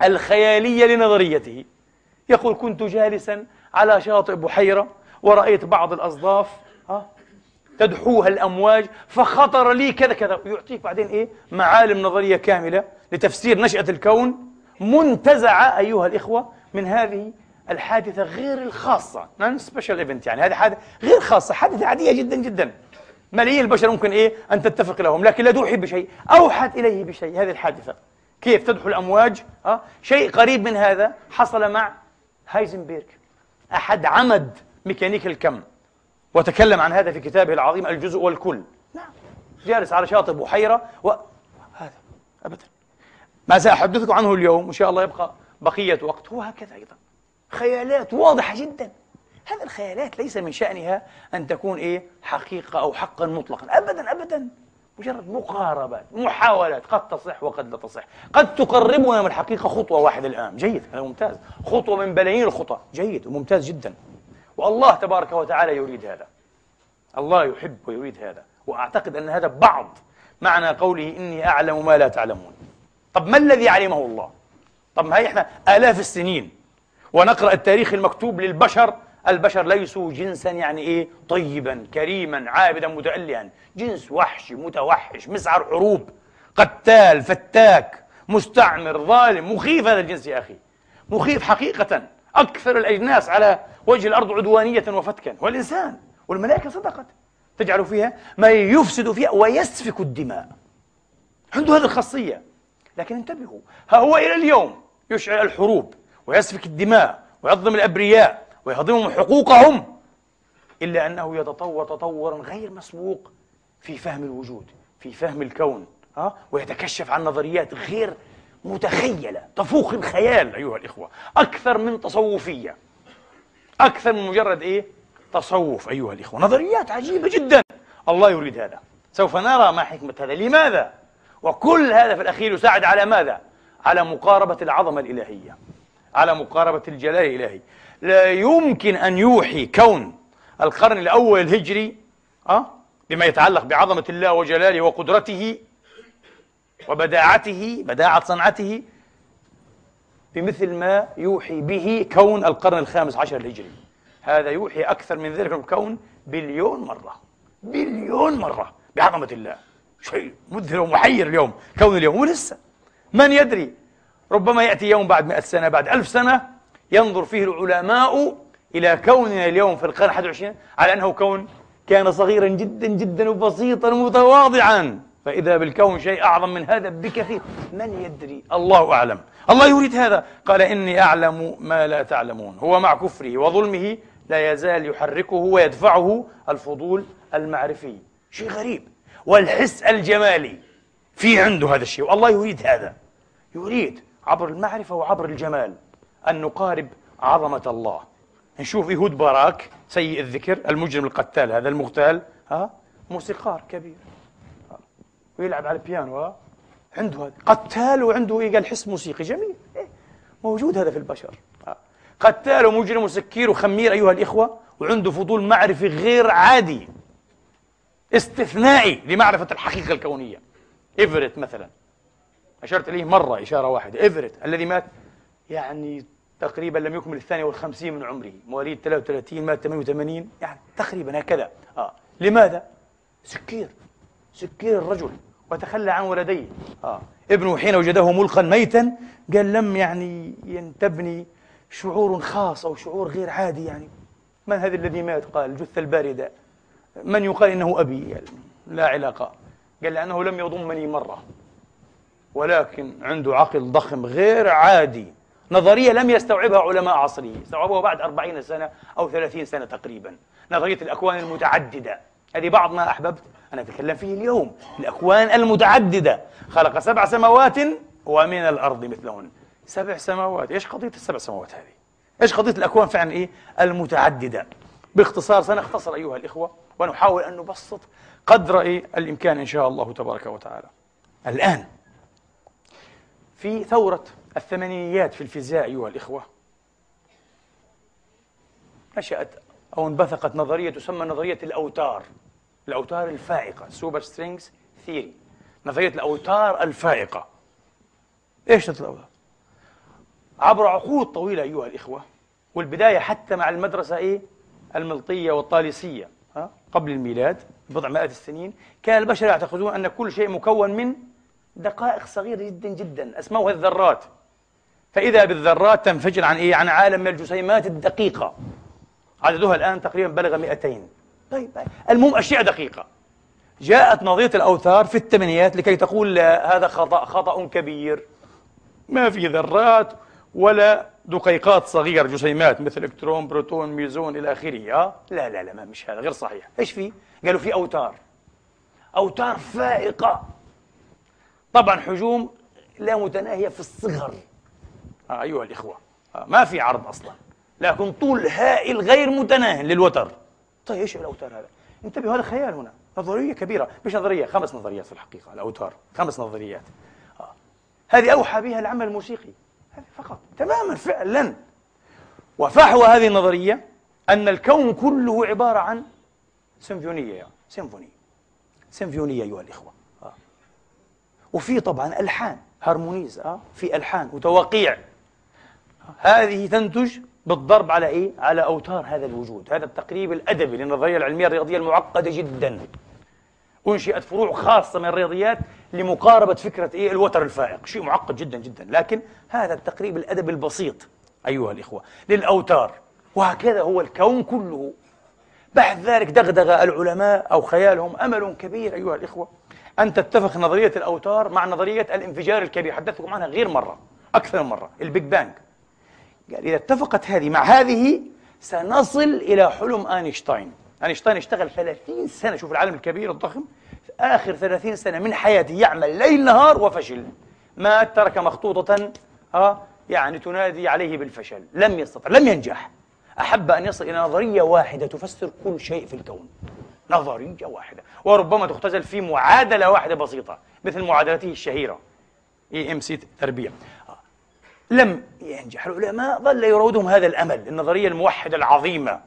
Speaker 1: الخيالية لنظريته يقول كنت جالسا على شاطئ بحيرة ورأيت بعض الأصداف ها تدحوها الأمواج فخطر لي كذا كذا ويعطيك بعدين إيه معالم نظرية كاملة لتفسير نشأة الكون منتزعة أيها الإخوة من هذه الحادثة غير الخاصة نان سبيشال ايفنت يعني هذه حادثة غير خاصة حادثة عادية جدا جدا ملايين البشر ممكن إيه أن تتفق لهم لكن لا توحي بشيء أوحت إليه بشيء هذه الحادثة كيف تدخل الأمواج أه؟ شيء قريب من هذا حصل مع هايزنبرغ أحد عمد ميكانيك الكم وتكلم عن هذا في كتابه العظيم الجزء والكل نعم جالس على شاطئ بحيرة و... هذا أبدا ما سأحدثكم عنه اليوم إن شاء الله يبقى بقية وقت هو هكذا أيضا خيالات واضحة جدا هذه الخيالات ليس من شأنها أن تكون إيه حقيقة أو حقا مطلقا أبدا أبدا مجرد مقاربات محاولات قد تصح وقد لا تصح قد تقربنا من الحقيقة خطوة واحدة الآن جيد هذا ممتاز خطوة من بلايين الخطى جيد وممتاز جدا والله تبارك وتعالى يريد هذا الله يحب ويريد هذا وأعتقد أن هذا بعض معنى قوله إني أعلم ما لا تعلمون طب ما الذي علمه الله؟ طب ما هي احنا آلاف السنين ونقرأ التاريخ المكتوب للبشر البشر ليسوا جنسا يعني إيه طيبا كريما عابدا متألها جنس وحشي متوحش مسعر حروب قتال فتاك مستعمر ظالم مخيف هذا الجنس يا أخي مخيف حقيقة أكثر الأجناس على وجه الأرض عدوانية وفتكا والإنسان والملائكة صدقت تجعل فيها ما يفسد فيها ويسفك الدماء عنده هذه الخاصية لكن انتبهوا ها هو إلى اليوم يشعل الحروب ويسفك الدماء ويعظم الأبرياء ويهضمهم حقوقهم إلا أنه يتطور تطورا غير مسبوق في فهم الوجود في فهم الكون ها؟ ويتكشف عن نظريات غير متخيلة تفوق الخيال أيها الإخوة أكثر من تصوفية أكثر من مجرد إيه؟ تصوف أيها الإخوة نظريات عجيبة جدا الله يريد هذا سوف نرى ما حكمة هذا لماذا؟ وكل هذا في الأخير يساعد على ماذا؟ على مقاربة العظمة الإلهية على مقاربة الجلال الإلهي لا يمكن أن يوحي كون القرن الأول الهجري أه؟ بما يتعلق بعظمة الله وجلاله وقدرته وبداعته بداعة صنعته بمثل ما يوحي به كون القرن الخامس عشر الهجري هذا يوحي أكثر من ذلك الكون بليون مرة بليون مرة بعظمة الله شيء مذهل ومحير اليوم كون اليوم ولسه من يدري ربما يأتي يوم بعد مئة سنة بعد ألف سنة ينظر فيه العلماء إلى كوننا اليوم في القرن 21 على أنه كون كان صغيرا جدا جدا وبسيطا متواضعا فإذا بالكون شيء أعظم من هذا بكثير من يدري الله أعلم الله يريد هذا قال إني أعلم ما لا تعلمون هو مع كفره وظلمه لا يزال يحركه ويدفعه الفضول المعرفي شيء غريب والحس الجمالي في عنده هذا الشيء والله يريد هذا يريد عبر المعرفة وعبر الجمال أن نقارب عظمة الله نشوف إيهود باراك سيء الذكر المجرم القتال هذا المغتال ها موسيقار كبير ويلعب على البيانو ها عنده هذا قتال وعنده إيه قال حس موسيقي جميل إيه موجود هذا في البشر ها. قتال ومجرم وسكير وخمير أيها الإخوة وعنده فضول معرفي غير عادي استثنائي لمعرفة الحقيقة الكونية إفرت مثلا أشرت إليه مرة إشارة واحدة إفرت الذي مات يعني تقريبا لم يكمل الثانية والخمسين من عمره مواليد 33 مات 88 يعني تقريبا هكذا آه. لماذا؟ سكير سكير الرجل وتخلى عن ولديه آه. ابنه حين وجده ملقا ميتا قال لم يعني ينتبني شعور خاص أو شعور غير عادي يعني من هذا الذي مات قال الجثة الباردة من يقال إنه أبي يعني لا علاقة قال لأنه لم يضمني مرة ولكن عنده عقل ضخم غير عادي نظرية لم يستوعبها علماء عصره استوعبوها بعد أربعين سنة أو ثلاثين سنة تقريبا نظرية الأكوان المتعددة هذه بعض ما أحببت أن أتكلم فيه اليوم الأكوان المتعددة خلق سبع سماوات ومن الأرض مثلهن سبع سماوات إيش قضية السبع سماوات هذه؟ إيش قضية الأكوان فعلا إيه؟ المتعددة باختصار سنختصر أيها الإخوة ونحاول أن نبسط قدر إيه الإمكان إن شاء الله تبارك وتعالى الآن في ثورة الثمانينيات في الفيزياء أيها الإخوة نشأت أو انبثقت نظرية تسمى نظرية الأوتار الأوتار الفائقة سوبر سترينجز ثيري نظرية الأوتار الفائقة إيش الأوتار؟ عبر عقود طويلة أيها الإخوة والبداية حتى مع المدرسة إيه؟ الملطية والطالسية قبل الميلاد بضع مئات السنين كان البشر يعتقدون أن كل شيء مكون من دقائق صغيرة جدا جدا أسموها الذرات فإذا بالذرات تنفجر عن إيه؟ عن عالم من الجسيمات الدقيقة عددها الآن تقريبا بلغ 200 طيب،, طيب المهم أشياء دقيقة جاءت نظرية الأوتار في الثمانينات لكي تقول لا هذا خطأ خطأ كبير ما في ذرات ولا دقيقات صغيرة جسيمات مثل إلكترون بروتون ميزون إلى آخره آه؟ لا لا لا ما مش هذا غير صحيح إيش في؟ قالوا في أوتار أوتار فائقة طبعا حجوم لا متناهية في الصغر آه، أيها الإخوة آه، ما في عرض أصلا لكن طول هائل غير متناه للوتر طيب ايش الاوتار هذا؟ انتبهوا هذا خيال هنا نظريه كبيره مش نظريه خمس نظريات في الحقيقه الاوتار خمس نظريات آه. هذه اوحى بها العمل الموسيقي هذه فقط تماما فعلا وفحوى هذه النظريه ان الكون كله عباره عن سيمفونيه يعني. سيمفوني سيمفونيه ايها الاخوه آه. وفي طبعا الحان هارمونيز اه في الحان وتوقيع هذه تنتج بالضرب على إيه؟ على أوتار هذا الوجود هذا التقريب الأدبي للنظرية العلمية الرياضية المعقدة جدا أنشئت فروع خاصة من الرياضيات لمقاربة فكرة إيه؟ الوتر الفائق شيء معقد جدا جدا لكن هذا التقريب الأدبي البسيط أيها الإخوة للأوتار وهكذا هو الكون كله بعد ذلك دغدغ العلماء أو خيالهم أمل كبير أيها الإخوة أن تتفق نظرية الأوتار مع نظرية الانفجار الكبير حدثتكم عنها غير مرة أكثر من مرة البيج بانج قال إذا اتفقت هذه مع هذه سنصل إلى حلم أينشتاين أينشتاين اشتغل 30 سنة شوف العالم الكبير الضخم آخر 30 سنة من حياته يعمل ليل نهار وفشل مات ترك مخطوطة ها يعني تنادي عليه بالفشل لم يستطع لم ينجح أحب أن يصل إلى نظرية واحدة تفسر كل شيء في الكون نظرية واحدة وربما تختزل في معادلة واحدة بسيطة مثل معادلته الشهيرة اي ام سي تربية لم ينجح العلماء ظل يرودهم هذا الأمل النظرية الموحدة العظيمة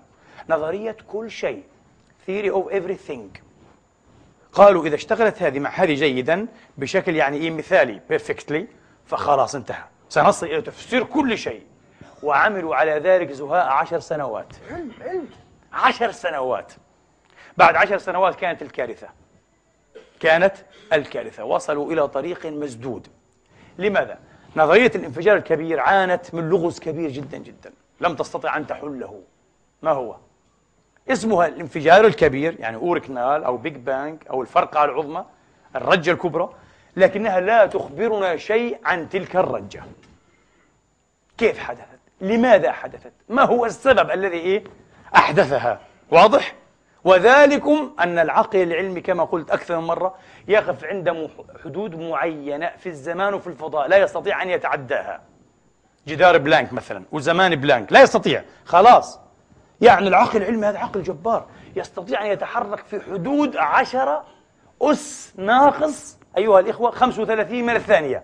Speaker 1: نظرية كل شيء theory of everything قالوا إذا اشتغلت هذه مع هذه جيدا بشكل يعني إيه مثالي بيرفكتلي فخلاص انتهى سنصل إلى تفسير كل شيء وعملوا على ذلك زهاء عشر سنوات علم علم عشر سنوات بعد عشر سنوات كانت الكارثة كانت الكارثة وصلوا إلى طريق مسدود لماذا؟ نظرية الانفجار الكبير عانت من لغز كبير جدا جدا لم تستطع أن تحله ما هو؟ اسمها الانفجار الكبير يعني أورك نال أو بيج بانك أو الفرقعة العظمى الرجة الكبرى لكنها لا تخبرنا شيء عن تلك الرجة كيف حدثت؟ لماذا حدثت؟ ما هو السبب الذي إيه؟ أحدثها؟ واضح؟ وذلكم أن العقل العلمي كما قلت أكثر من مرة يقف عند حدود معينة في الزمان وفي الفضاء لا يستطيع أن يتعداها جدار بلانك مثلا وزمان بلانك لا يستطيع خلاص يعني العقل العلمي هذا عقل جبار يستطيع أن يتحرك في حدود عشرة أس ناقص أيها الإخوة 35 من الثانية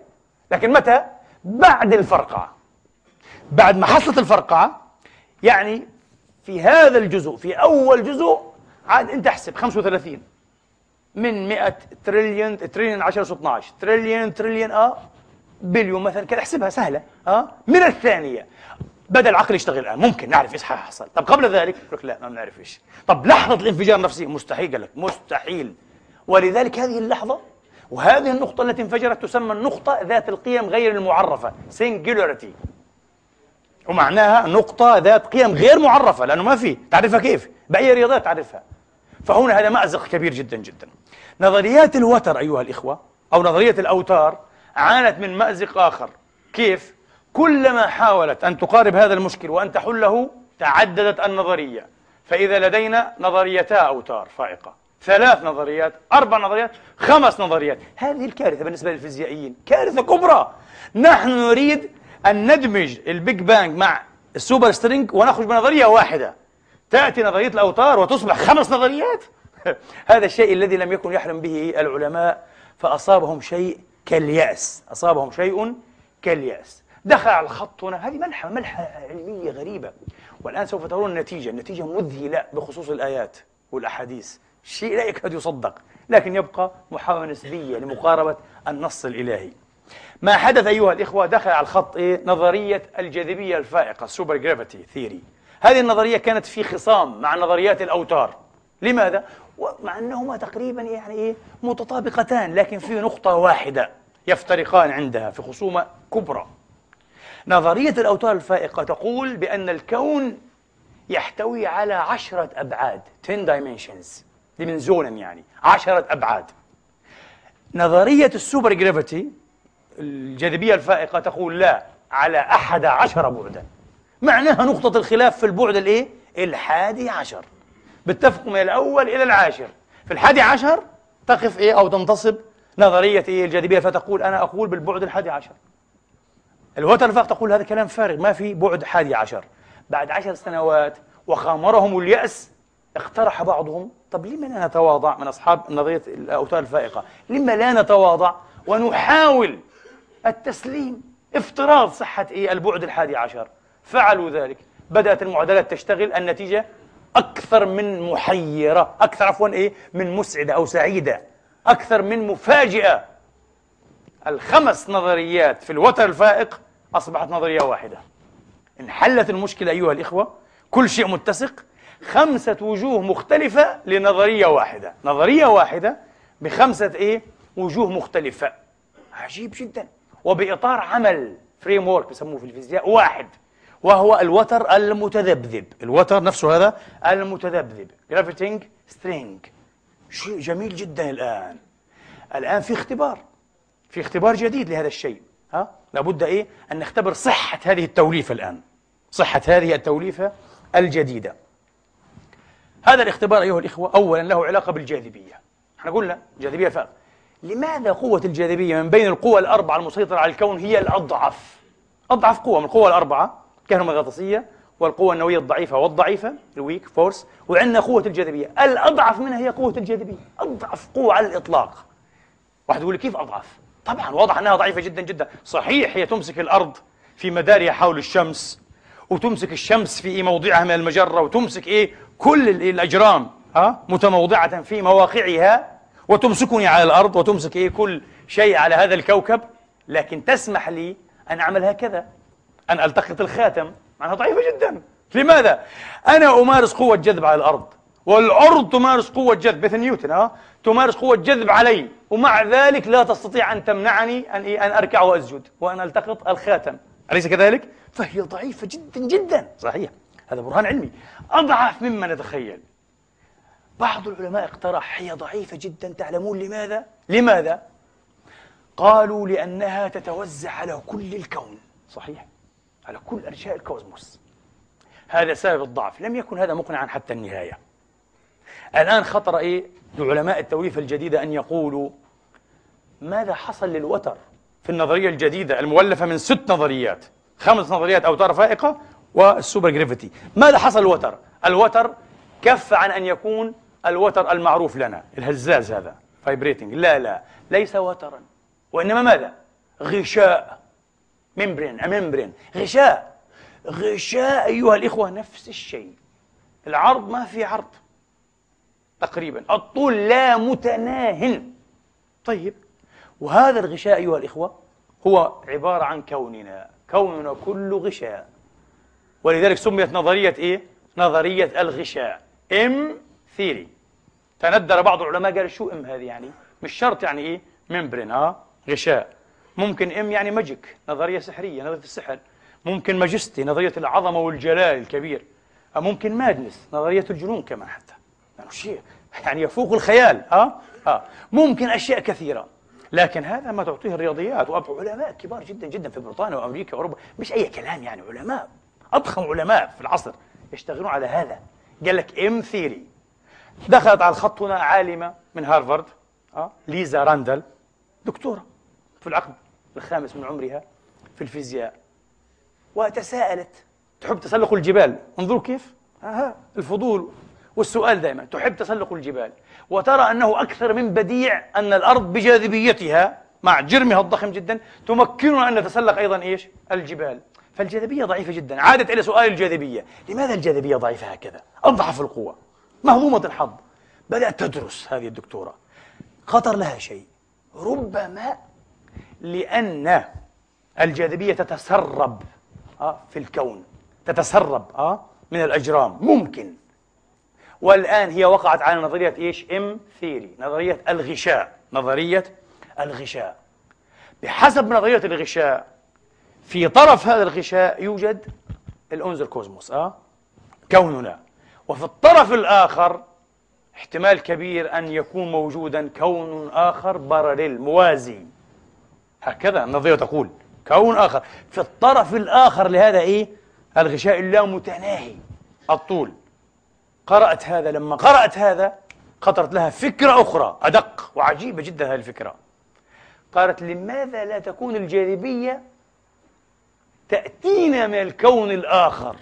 Speaker 1: لكن متى؟ بعد الفرقعة بعد ما حصلت الفرقعة يعني في هذا الجزء في أول جزء عاد انت احسب 35 من 100 تريليون تريليون 10 اس 12 تريليون تريليون اه بليون مثلا كذا احسبها سهله اه من الثانيه بدا العقل يشتغل الان ممكن نعرف ايش حيحصل طب قبل ذلك يقول لك لا ما بنعرف ايش طب لحظه الانفجار النفسي مستحيل قال لك مستحيل ولذلك هذه اللحظه وهذه النقطه التي انفجرت تسمى النقطه ذات القيم غير المعرفه سنجولاريتي ومعناها نقطة ذات قيم غير معرفة لأنه ما في تعرفها كيف بأي رياضات تعرفها فهنا هذا مأزق كبير جدا جدا نظريات الوتر أيها الإخوة أو نظرية الأوتار عانت من مأزق آخر كيف؟ كلما حاولت أن تقارب هذا المشكل وأن تحله تعددت النظرية فإذا لدينا نظريتا أوتار فائقة ثلاث نظريات أربع نظريات خمس نظريات هذه الكارثة بالنسبة للفيزيائيين كارثة كبرى نحن نريد أن ندمج البيج بانج مع السوبر سترينج ونخرج بنظرية واحدة تأتي نظرية الأوتار وتصبح خمس نظريات هذا الشيء الذي لم يكن يحلم به العلماء فأصابهم شيء كاليأس أصابهم شيء كاليأس دخل على الخط هنا هذه ملحمة ملحمة علمية غريبة والآن سوف ترون النتيجة النتيجة مذهلة بخصوص الآيات والأحاديث شيء لا يكاد يصدق لكن يبقى محاولة نسبية لمقاربة النص الإلهي ما حدث أيها الإخوة دخل على الخط إيه؟ نظرية الجاذبية الفائقة السوبر جرافيتي ثيري هذه النظرية كانت في خصام مع نظريات الأوتار لماذا؟ ومع أنهما تقريبا يعني إيه متطابقتان لكن في نقطة واحدة يفترقان عندها في خصومة كبرى نظرية الأوتار الفائقة تقول بأن الكون يحتوي على عشرة أبعاد 10 dimensions زون يعني عشرة أبعاد نظرية السوبر جرافيتي الجاذبية الفائقة تقول لا على أحد عشر بعدا معناها نقطة الخلاف في البعد الايه؟ الحادي عشر بتفقوا من الأول إلى العاشر في الحادي عشر تقف ايه أو تنتصب نظرية ايه الجاذبية فتقول أنا أقول بالبعد الحادي عشر الوترفاق تقول هذا كلام فارغ ما في بعد حادي عشر بعد عشر سنوات وخامرهم اليأس اقترح بعضهم طب لما لا نتواضع من أصحاب نظرية الأوتار الفائقة لما لا نتواضع ونحاول التسليم افتراض صحة إيه البعد الحادي عشر فعلوا ذلك بدأت المعادلات تشتغل النتيجة أكثر من محيرة أكثر عفوا إيه من مسعدة أو سعيدة أكثر من مفاجئة الخمس نظريات في الوتر الفائق أصبحت نظرية واحدة انحلت المشكلة أيها الإخوة كل شيء متسق خمسة وجوه مختلفة لنظرية واحدة نظرية واحدة بخمسة إيه وجوه مختلفة عجيب جدا وبإطار عمل فريم ورك بيسموه في الفيزياء واحد وهو الوتر المتذبذب الوتر نفسه هذا المتذبذب جرافيتنج سترينج شيء جميل جدا الآن الآن في اختبار في اختبار جديد لهذا الشيء ها لابد ايه ان نختبر صحه هذه التوليفه الان صحه هذه التوليفه الجديده هذا الاختبار ايها الاخوه اولا له علاقه بالجاذبيه احنا قلنا جاذبيه فارغ لماذا قوه الجاذبيه من بين القوى الاربعه المسيطره على الكون هي الاضعف اضعف قوه من القوى الاربعه كهرومغناطيسية والقوة النووية الضعيفة والضعيفة الويك فورس وعندنا قوة الجاذبية الأضعف منها هي قوة الجاذبية أضعف قوة على الإطلاق واحد يقول لي كيف أضعف؟ طبعا واضح أنها ضعيفة جدا جدا صحيح هي تمسك الأرض في مدارها حول الشمس وتمسك الشمس في موضعها من المجرة وتمسك إيه كل الأجرام ها متموضعة في مواقعها وتمسكني على الأرض وتمسك إيه كل شيء على هذا الكوكب لكن تسمح لي أن أعمل هكذا أن ألتقط الخاتم معناها ضعيفة جدا لماذا؟ أنا أمارس قوة جذب على الأرض والأرض تمارس قوة جذب مثل نيوتن ها تمارس قوة جذب علي ومع ذلك لا تستطيع أن تمنعني أن إيه، أن أركع وأسجد وأن ألتقط الخاتم أليس كذلك؟ فهي ضعيفة جدا جدا صحيح هذا برهان علمي أضعف مما نتخيل بعض العلماء اقترح هي ضعيفة جدا تعلمون لماذا؟ لماذا؟ قالوا لأنها تتوزع على كل الكون صحيح على كل أرجاء الكوزموس هذا سبب الضعف لم يكن هذا مقنعا حتى النهاية الآن خطر إيه لعلماء التوليفة الجديدة أن يقولوا ماذا حصل للوتر في النظرية الجديدة المؤلفة من ست نظريات خمس نظريات أوتار فائقة والسوبر جريفيتي ماذا حصل الوتر؟ الوتر كف عن أن يكون الوتر المعروف لنا الهزاز هذا فايبريتنج لا لا ليس وترا وإنما ماذا؟ غشاء ميمبرين أميمبرين غشاء غشاء أيها الإخوة نفس الشيء العرض ما في عرض تقريبا الطول لا متناه طيب وهذا الغشاء أيها الإخوة هو عبارة عن كوننا كوننا كله غشاء ولذلك سميت نظرية إيه؟ نظرية الغشاء إم ثيري تندر بعض العلماء قال شو إم هذه يعني؟ مش شرط يعني إيه؟ ممبرين آه غشاء ممكن ام يعني ماجيك نظريه سحريه نظريه السحر ممكن ماجستي نظريه العظمه والجلال الكبير أو ممكن مادنس نظريه الجنون كمان حتى يعني شيء يعني يفوق الخيال اه اه ممكن اشياء كثيره لكن هذا ما تعطيه الرياضيات وعلماء كبار جدا جدا في بريطانيا وامريكا واوروبا مش اي كلام يعني علماء اضخم علماء في العصر يشتغلون على هذا قال لك ام ثيري دخلت على الخط هنا عالمه من هارفارد اه ليزا راندل دكتوره في العقد الخامس من عمرها في الفيزياء وتساءلت تحب تسلق الجبال انظروا كيف ها الفضول والسؤال دائما تحب تسلق الجبال وترى أنه أكثر من بديع أن الأرض بجاذبيتها مع جرمها الضخم جدا تمكننا أن نتسلق أيضا إيش الجبال فالجاذبية ضعيفة جدا عادت إلى سؤال الجاذبية لماذا الجاذبية ضعيفة هكذا أضعف القوة مهضومة الحظ بدأت تدرس هذه الدكتورة خطر لها شيء ربما لأن الجاذبية تتسرب آه، في الكون تتسرب آه، من الأجرام ممكن والآن هي وقعت على نظرية إيش؟ إم ثيري نظرية الغشاء نظرية الغشاء بحسب نظرية الغشاء في طرف هذا الغشاء يوجد الأنز الكوزموس أه؟ كوننا وفي الطرف الآخر احتمال كبير أن يكون موجودا كون آخر بارليل موازي هكذا النظرية تقول كون آخر في الطرف الآخر لهذا إيه الغشاء اللامتناهي الطول قرأت هذا لما قرأت هذا خطرت لها فكرة أخرى أدق وعجيبة جدا هذه الفكرة قالت لماذا لا تكون الجاذبية تأتينا من الكون الآخر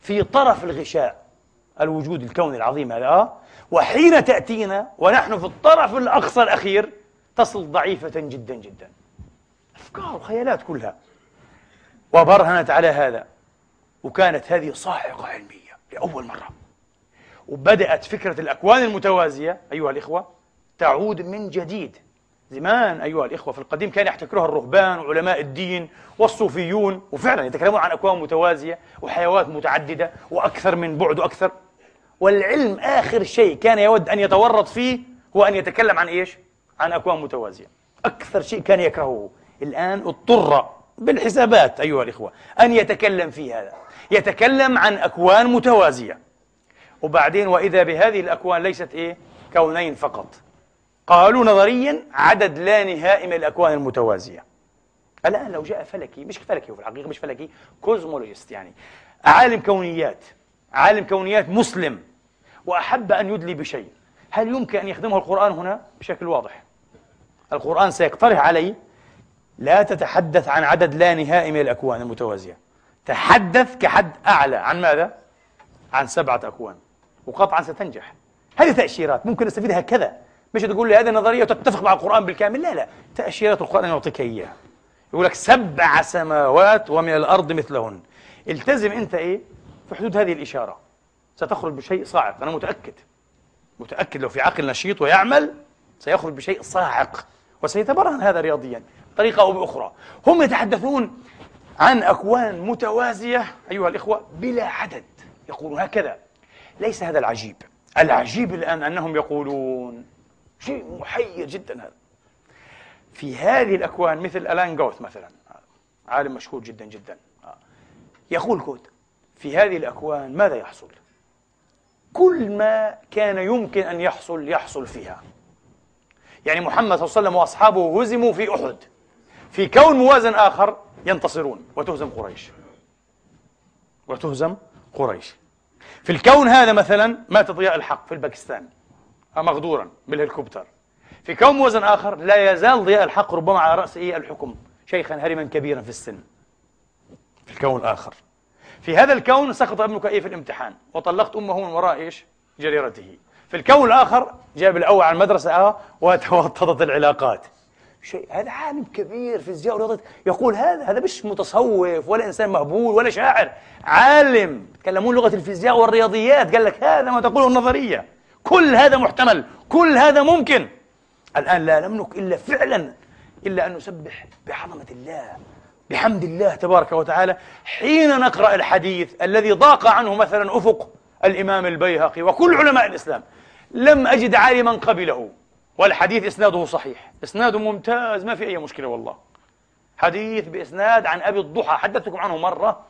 Speaker 1: في طرف الغشاء الوجود الكوني العظيم هذا آه؟ وحين تأتينا ونحن في الطرف الأقصى الأخير تصل ضعيفة جدا جدا أفكار وخيالات كلها وبرهنت على هذا وكانت هذه صاعقة علمية لأول مرة وبدأت فكرة الأكوان المتوازية أيها الإخوة تعود من جديد زمان أيها الإخوة في القديم كان يحتكرها الرهبان وعلماء الدين والصوفيون وفعلا يتكلمون عن أكوان متوازية وحيوات متعددة وأكثر من بعد وأكثر والعلم آخر شيء كان يود أن يتورط فيه هو أن يتكلم عن إيش؟ عن أكوان متوازية أكثر شيء كان يكرهه الآن اضطر بالحسابات أيها الإخوة أن يتكلم في هذا يتكلم عن أكوان متوازية وبعدين وإذا بهذه الأكوان ليست إيه؟ كونين فقط قالوا نظريا عدد لا نهائي من الأكوان المتوازية الآن لو جاء فلكي مش فلكي في الحقيقة مش فلكي كوزمولوجيست يعني عالم كونيات عالم كونيات مسلم وأحب أن يدلي بشيء هل يمكن أن يخدمه القرآن هنا بشكل واضح؟ القرآن سيقترح علي لا تتحدث عن عدد لا نهائي من الأكوان المتوازية تحدث كحد أعلى عن ماذا؟ عن سبعة أكوان وقطعا ستنجح هذه تأشيرات ممكن نستفيدها كذا مش تقول لي هذه نظرية وتتفق مع القرآن بالكامل لا لا تأشيرات القرآن يعطيك إياها يقول لك سبع سماوات ومن الأرض مثلهن التزم أنت إيه؟ في حدود هذه الإشارة ستخرج بشيء صاعق أنا متأكد متأكد لو في عقل نشيط ويعمل سيخرج بشيء صاعق وسيتبرهن هذا رياضيا بطريقة أو بأخرى هم يتحدثون عن أكوان متوازية أيها الإخوة بلا عدد يقولون هكذا ليس هذا العجيب العجيب الآن أنهم يقولون شيء محير جدا هذا في هذه الأكوان مثل ألان جوث مثلا عالم مشهور جدا جدا يقول كود في هذه الأكوان ماذا يحصل؟ كل ما كان يمكن أن يحصل يحصل فيها يعني محمد صلى الله عليه وسلم وأصحابه هزموا في أحد في كون موازن آخر ينتصرون وتهزم قريش وتهزم قريش في الكون هذا مثلا مات ضياء الحق في الباكستان آه، مغدورا بالهليكوبتر في كون موازن آخر لا يزال ضياء الحق ربما على رأسه الحكم شيخا هرما كبيرا في السن في الكون الآخر في هذا الكون سقط ابنك إيه في الامتحان وطلقت أمه من وراء إيش جريرته في الكون الآخر جاب الأول على المدرسة آه وتوطدت العلاقات شيء هذا عالم كبير فيزياء ورياضة يقول هذا هذا مش متصوف ولا إنسان مهبول ولا شاعر عالم تكلمون لغة الفيزياء والرياضيات قال لك هذا ما تقوله النظرية كل هذا محتمل كل هذا ممكن الآن لا نملك إلا فعلا إلا أن نسبح بعظمة الله بحمد الله تبارك وتعالى حين نقرأ الحديث الذي ضاق عنه مثلا أفق الإمام البيهقي وكل علماء الإسلام لم أجد عالما قبله والحديث إسناده صحيح إسناده ممتاز ما في أي مشكلة والله حديث بإسناد عن أبي الضحى حدثتكم عنه مرة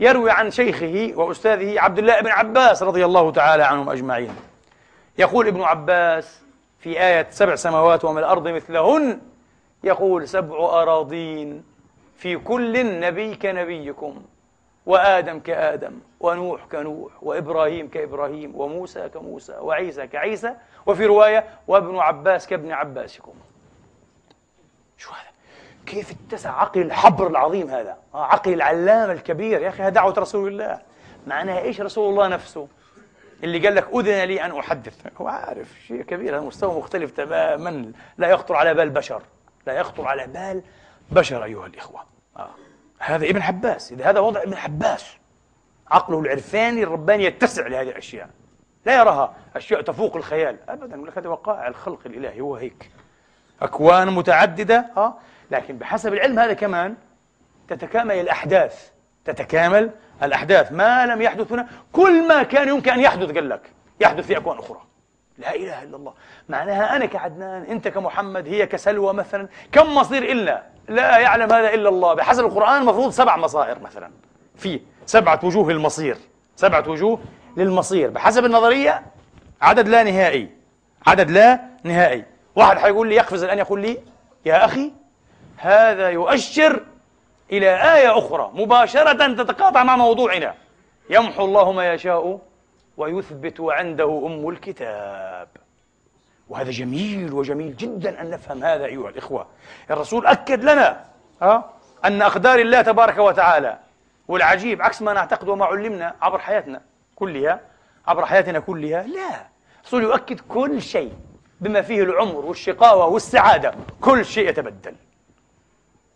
Speaker 1: يروي عن شيخه وأستاذه عبد الله بن عباس رضي الله تعالى عنهم أجمعين يقول ابن عباس في آية سبع سماوات وما الأرض مثلهن يقول سبع أراضين في كل نبي كنبيكم وآدم كآدم ونوح كنوح وإبراهيم كإبراهيم وموسى كموسى وعيسى كعيسى وفي رواية وابن عباس كابن عباسكم شو هذا كيف اتسع عقل الحبر العظيم هذا آه عقل العلامة الكبير يا أخي هذا دعوة رسول الله معناها إيش رسول الله نفسه اللي قال لك أذن لي أن أحدث هو عارف شيء كبير هذا مستوى مختلف تماما لا يخطر على بال بشر لا يخطر على بال بشر أيها الإخوة آه. هذا ابن حباس إذا هذا وضع ابن حباس عقله العرفاني الرباني يتسع لهذه الأشياء لا يراها أشياء تفوق الخيال أبدا يقول لك هذا وقائع الخلق الإلهي هو هيك أكوان متعددة أه لكن بحسب العلم هذا كمان تتكامل الأحداث تتكامل الأحداث ما لم يحدث هنا كل ما كان يمكن أن يحدث قال لك يحدث في أكوان أخرى لا إله إلا الله معناها أنا كعدنان أنت كمحمد هي كسلوى مثلا كم مصير إلا لا يعلم هذا إلا الله بحسب القرآن المفروض سبع مصائر مثلا في سبعة وجوه المصير سبعة وجوه للمصير بحسب النظرية عدد لا نهائي عدد لا نهائي واحد حيقول لي يقفز الآن يقول لي يا أخي هذا يؤشر إلى آية أخرى مباشرة تتقاطع مع موضوعنا يمحو الله ما يشاء ويثبت عنده أم الكتاب وهذا جميل وجميل جدا أن نفهم هذا أيها الإخوة الرسول أكد لنا أن أقدار الله تبارك وتعالى والعجيب عكس ما نعتقد وما علمنا عبر حياتنا كلها عبر حياتنا كلها لا الرسول يؤكد كل شيء بما فيه العمر والشقاوة والسعادة كل شيء يتبدل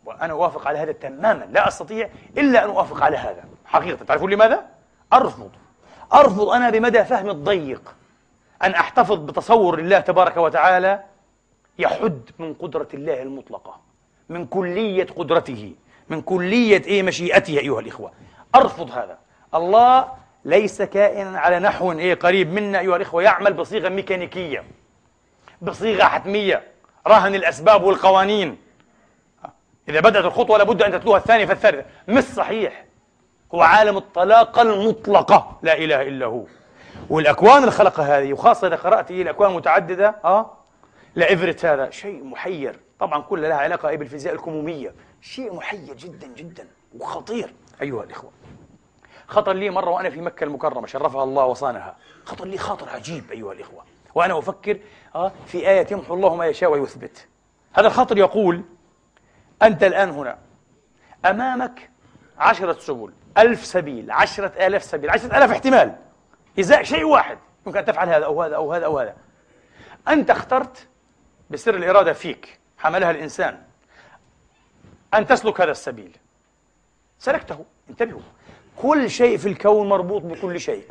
Speaker 1: وأنا أوافق على هذا تماما لا أستطيع إلا أن أوافق على هذا حقيقة تعرفون لماذا؟ أرفض أرفض أنا بمدى فهمي الضيق أن أحتفظ بتصور الله تبارك وتعالى يحد من قدرة الله المطلقة من كلية قدرته من كلية إيه مشيئته أيها الإخوة أرفض هذا الله ليس كائنا على نحو إيه قريب منا أيها الإخوة يعمل بصيغة ميكانيكية بصيغة حتمية رهن الأسباب والقوانين إذا بدأت الخطوة لابد أن تتلوها الثانية فالثالثة مش صحيح هو عالم الطلاقة المطلقة لا إله إلا هو والأكوان اللي خلقها هذه وخاصة إذا قرأت إيه الأكوان متعددة أه لإفرت هذا شيء محير طبعا كل لها علاقة إيه بالفيزياء الكمومية شيء محير جدا جدا وخطير أيها الإخوة خطر لي مرة وأنا في مكة المكرمة شرفها الله وصانها خطر لي خاطر عجيب أيها الإخوة وأنا أفكر آه، في آية يمحو الله ما يشاء ويثبت هذا الخاطر يقول أنت الآن هنا أمامك عشرة سبل ألف سبيل عشرة آلاف سبيل عشرة آلاف احتمال إزاء شيء واحد يمكن أن تفعل هذا أو هذا أو هذا أو هذا أنت اخترت بسر الإرادة فيك حملها الإنسان أن تسلك هذا السبيل سلكته انتبهوا كل شيء في الكون مربوط بكل شيء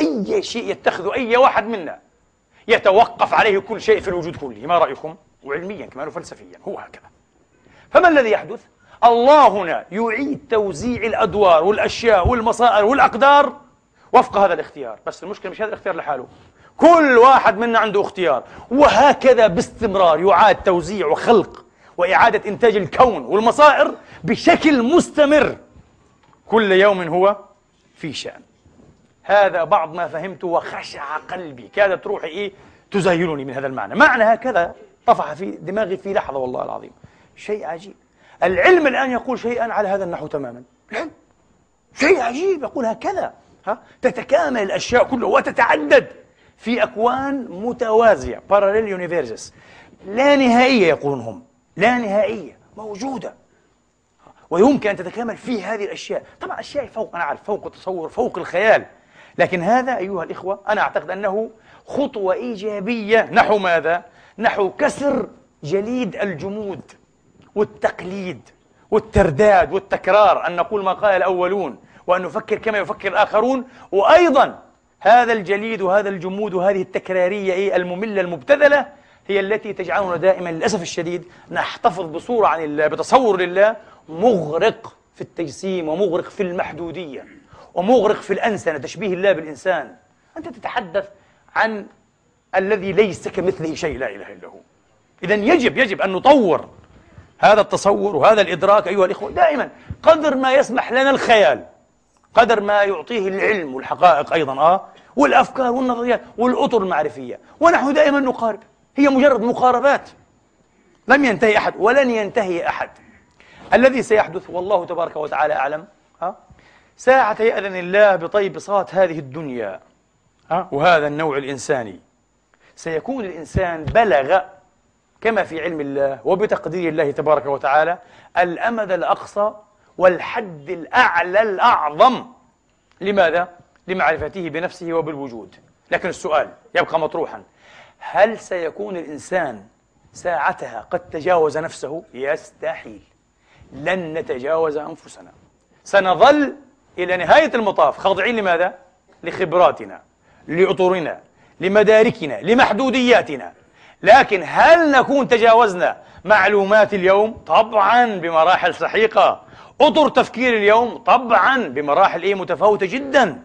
Speaker 1: أي شيء يتخذه أي واحد منا يتوقف عليه كل شيء في الوجود كله ما رأيكم؟ وعلميا كمان وفلسفيا هو هكذا فما الذي يحدث؟ الله هنا يعيد توزيع الأدوار والأشياء والمصائر والأقدار وفق هذا الاختيار بس المشكلة مش هذا الاختيار لحاله كل واحد منا عنده اختيار وهكذا باستمرار يعاد توزيع وخلق وإعادة إنتاج الكون والمصائر بشكل مستمر كل يوم هو في شأن هذا بعض ما فهمته وخشع قلبي كادت روحي إيه تزهلني من هذا المعنى معنى هكذا طفح في دماغي في لحظة والله العظيم شيء عجيب العلم الآن يقول شيئا على هذا النحو تماما العلم شيء عجيب يقول هكذا ها؟ تتكامل الأشياء كلها وتتعدد في أكوان متوازية parallel universes لا نهائية يقولون هم لا نهائية موجودة ويمكن أن تتكامل فيه هذه الأشياء طبعا أشياء فوق أنا أعرف فوق التصور فوق الخيال لكن هذا أيها الإخوة أنا أعتقد أنه خطوة إيجابية نحو ماذا؟ نحو كسر جليد الجمود والتقليد والترداد والتكرار أن نقول ما قال الأولون وأن نفكر كما يفكر الآخرون وأيضا هذا الجليد وهذا الجمود وهذه التكرارية إيه المملة المبتذلة هي التي تجعلنا دائما للأسف الشديد نحتفظ بصورة عن الله بتصور لله مغرق في التجسيم ومغرق في المحدودية ومغرق في الأنسنة تشبيه الله بالإنسان أنت تتحدث عن الذي ليس كمثله شيء لا إله إلا هو إذا يجب يجب أن نطور هذا التصور وهذا الإدراك أيها الإخوة دائما قدر ما يسمح لنا الخيال قدر ما يعطيه العلم والحقائق أيضا آه والأفكار والنظريات والأطر المعرفية ونحن دائما نقارب هي مجرد مقاربات لم ينتهي أحد ولن ينتهي أحد الذي سيحدث والله تبارك وتعالى أعلم ها؟ ساعة يأذن الله بطيب صات هذه الدنيا ها؟ وهذا النوع الإنساني سيكون الإنسان بلغ كما في علم الله وبتقدير الله تبارك وتعالى الأمد الأقصى والحد الأعلى الأعظم لماذا؟ لمعرفته بنفسه وبالوجود لكن السؤال يبقى مطروحا هل سيكون الإنسان ساعتها قد تجاوز نفسه؟ يستحيل لن نتجاوز أنفسنا سنظل إلى نهاية المطاف خاضعين لماذا؟ لخبراتنا لعطورنا لمداركنا لمحدودياتنا لكن هل نكون تجاوزنا معلومات اليوم؟ طبعا بمراحل سحيقة أطر تفكير اليوم طبعا بمراحل إيه متفاوتة جدا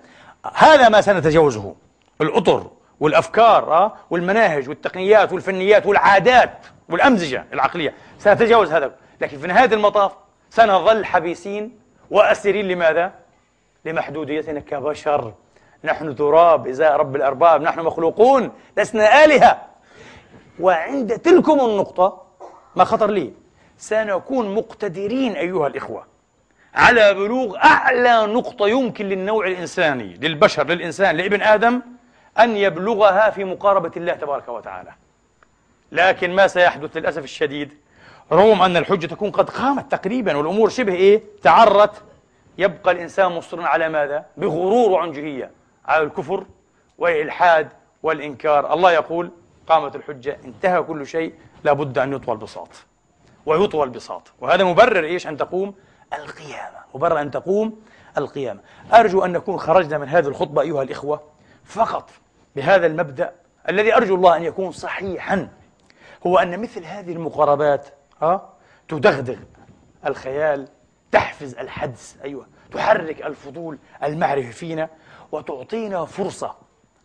Speaker 1: هذا ما سنتجاوزه الأطر والأفكار أه؟ والمناهج والتقنيات والفنيات والعادات والأمزجة العقلية سنتجاوز هذا لكن في نهاية المطاف سنظل حبيسين وأسيرين لماذا؟ لمحدوديتنا كبشر نحن تراب إزاء رب الأرباب نحن مخلوقون لسنا آلهة وعند تلكم النقطة ما خطر لي سنكون مقتدرين أيها الإخوة على بلوغ أعلى نقطة يمكن للنوع الإنساني للبشر للإنسان لابن آدم أن يبلغها في مقاربة الله تبارك وتعالى لكن ما سيحدث للأسف الشديد رغم أن الحجة تكون قد قامت تقريبا والأمور شبه إيه تعرت يبقى الإنسان مصرا على ماذا؟ بغرور وعنجهية على الكفر والإلحاد والإنكار الله يقول قامت الحجة انتهى كل شيء لابد أن يطوى البساط ويطوى البساط وهذا مبرر إيش أن تقوم القيامة مبرر أن تقوم القيامة أرجو أن نكون خرجنا من هذه الخطبة أيها الإخوة فقط بهذا المبدأ الذي أرجو الله أن يكون صحيحا هو أن مثل هذه المقاربات ها تدغدغ الخيال تحفز الحدس أيوة تحرك الفضول المعرفي فينا وتعطينا فرصة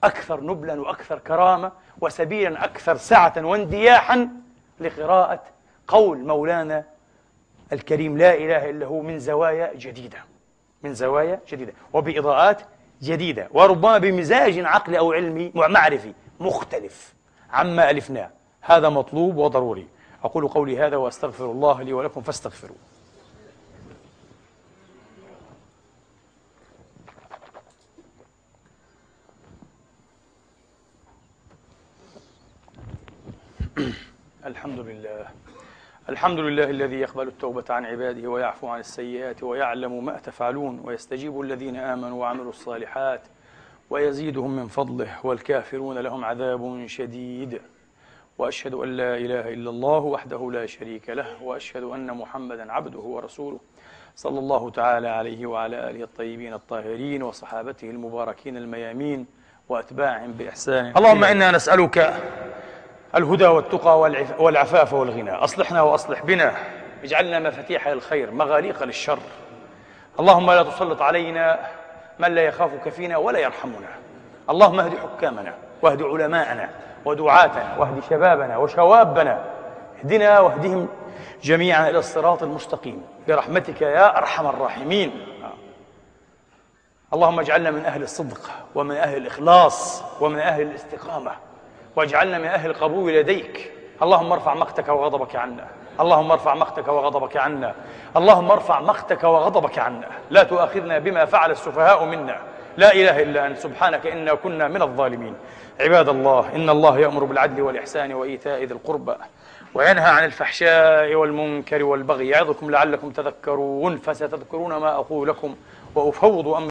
Speaker 1: أكثر نبلا وأكثر كرامة وسبيلا أكثر سعة واندياحا لقراءة قول مولانا الكريم لا إله إلا هو من زوايا جديدة من زوايا جديدة وبإضاءات جديدة وربما بمزاج عقلي أو علمي معرفي مختلف عما ألفناه هذا مطلوب وضروري أقول قولي هذا وأستغفر الله لي ولكم فاستغفروه الحمد لله الحمد لله الذي يقبل التوبة عن عباده ويعفو عن السيئات ويعلم ما تفعلون ويستجيب الذين آمنوا وعملوا الصالحات ويزيدهم من فضله والكافرون لهم عذاب شديد واشهد ان لا اله الا الله وحده لا شريك له واشهد ان محمدا عبده ورسوله صلى الله تعالى عليه وعلى اله الطيبين الطاهرين وصحابته المباركين الميامين واتباعهم باحسان اللهم انا نسالك الهدى والتقى والعفاف والغنى اصلحنا واصلح بنا اجعلنا مفاتيح للخير مغاليق للشر اللهم لا تسلط علينا من لا يخافك فينا ولا يرحمنا اللهم اهد حكامنا واهد علماءنا ودعاتنا واهد شبابنا وشوابنا اهدنا واهدهم جميعا إلى الصراط المستقيم برحمتك يا أرحم الراحمين اللهم اجعلنا من أهل الصدق ومن أهل الإخلاص ومن أهل الاستقامة واجعلنا من أهل القبول لديك اللهم ارفع مقتك وغضبك عنا اللهم ارفع مقتك وغضبك عنا اللهم ارفع مقتك وغضبك عنا لا تؤاخذنا بما فعل السفهاء منا لا إله إلا أنت سبحانك إنا كنا من الظالمين عباد الله إن الله يأمر بالعدل والإحسان وإيتاء ذي القربى وينهى عن الفحشاء والمنكر والبغي يعظكم لعلكم تذكرون فستذكرون ما أقول لكم وأفوض أمر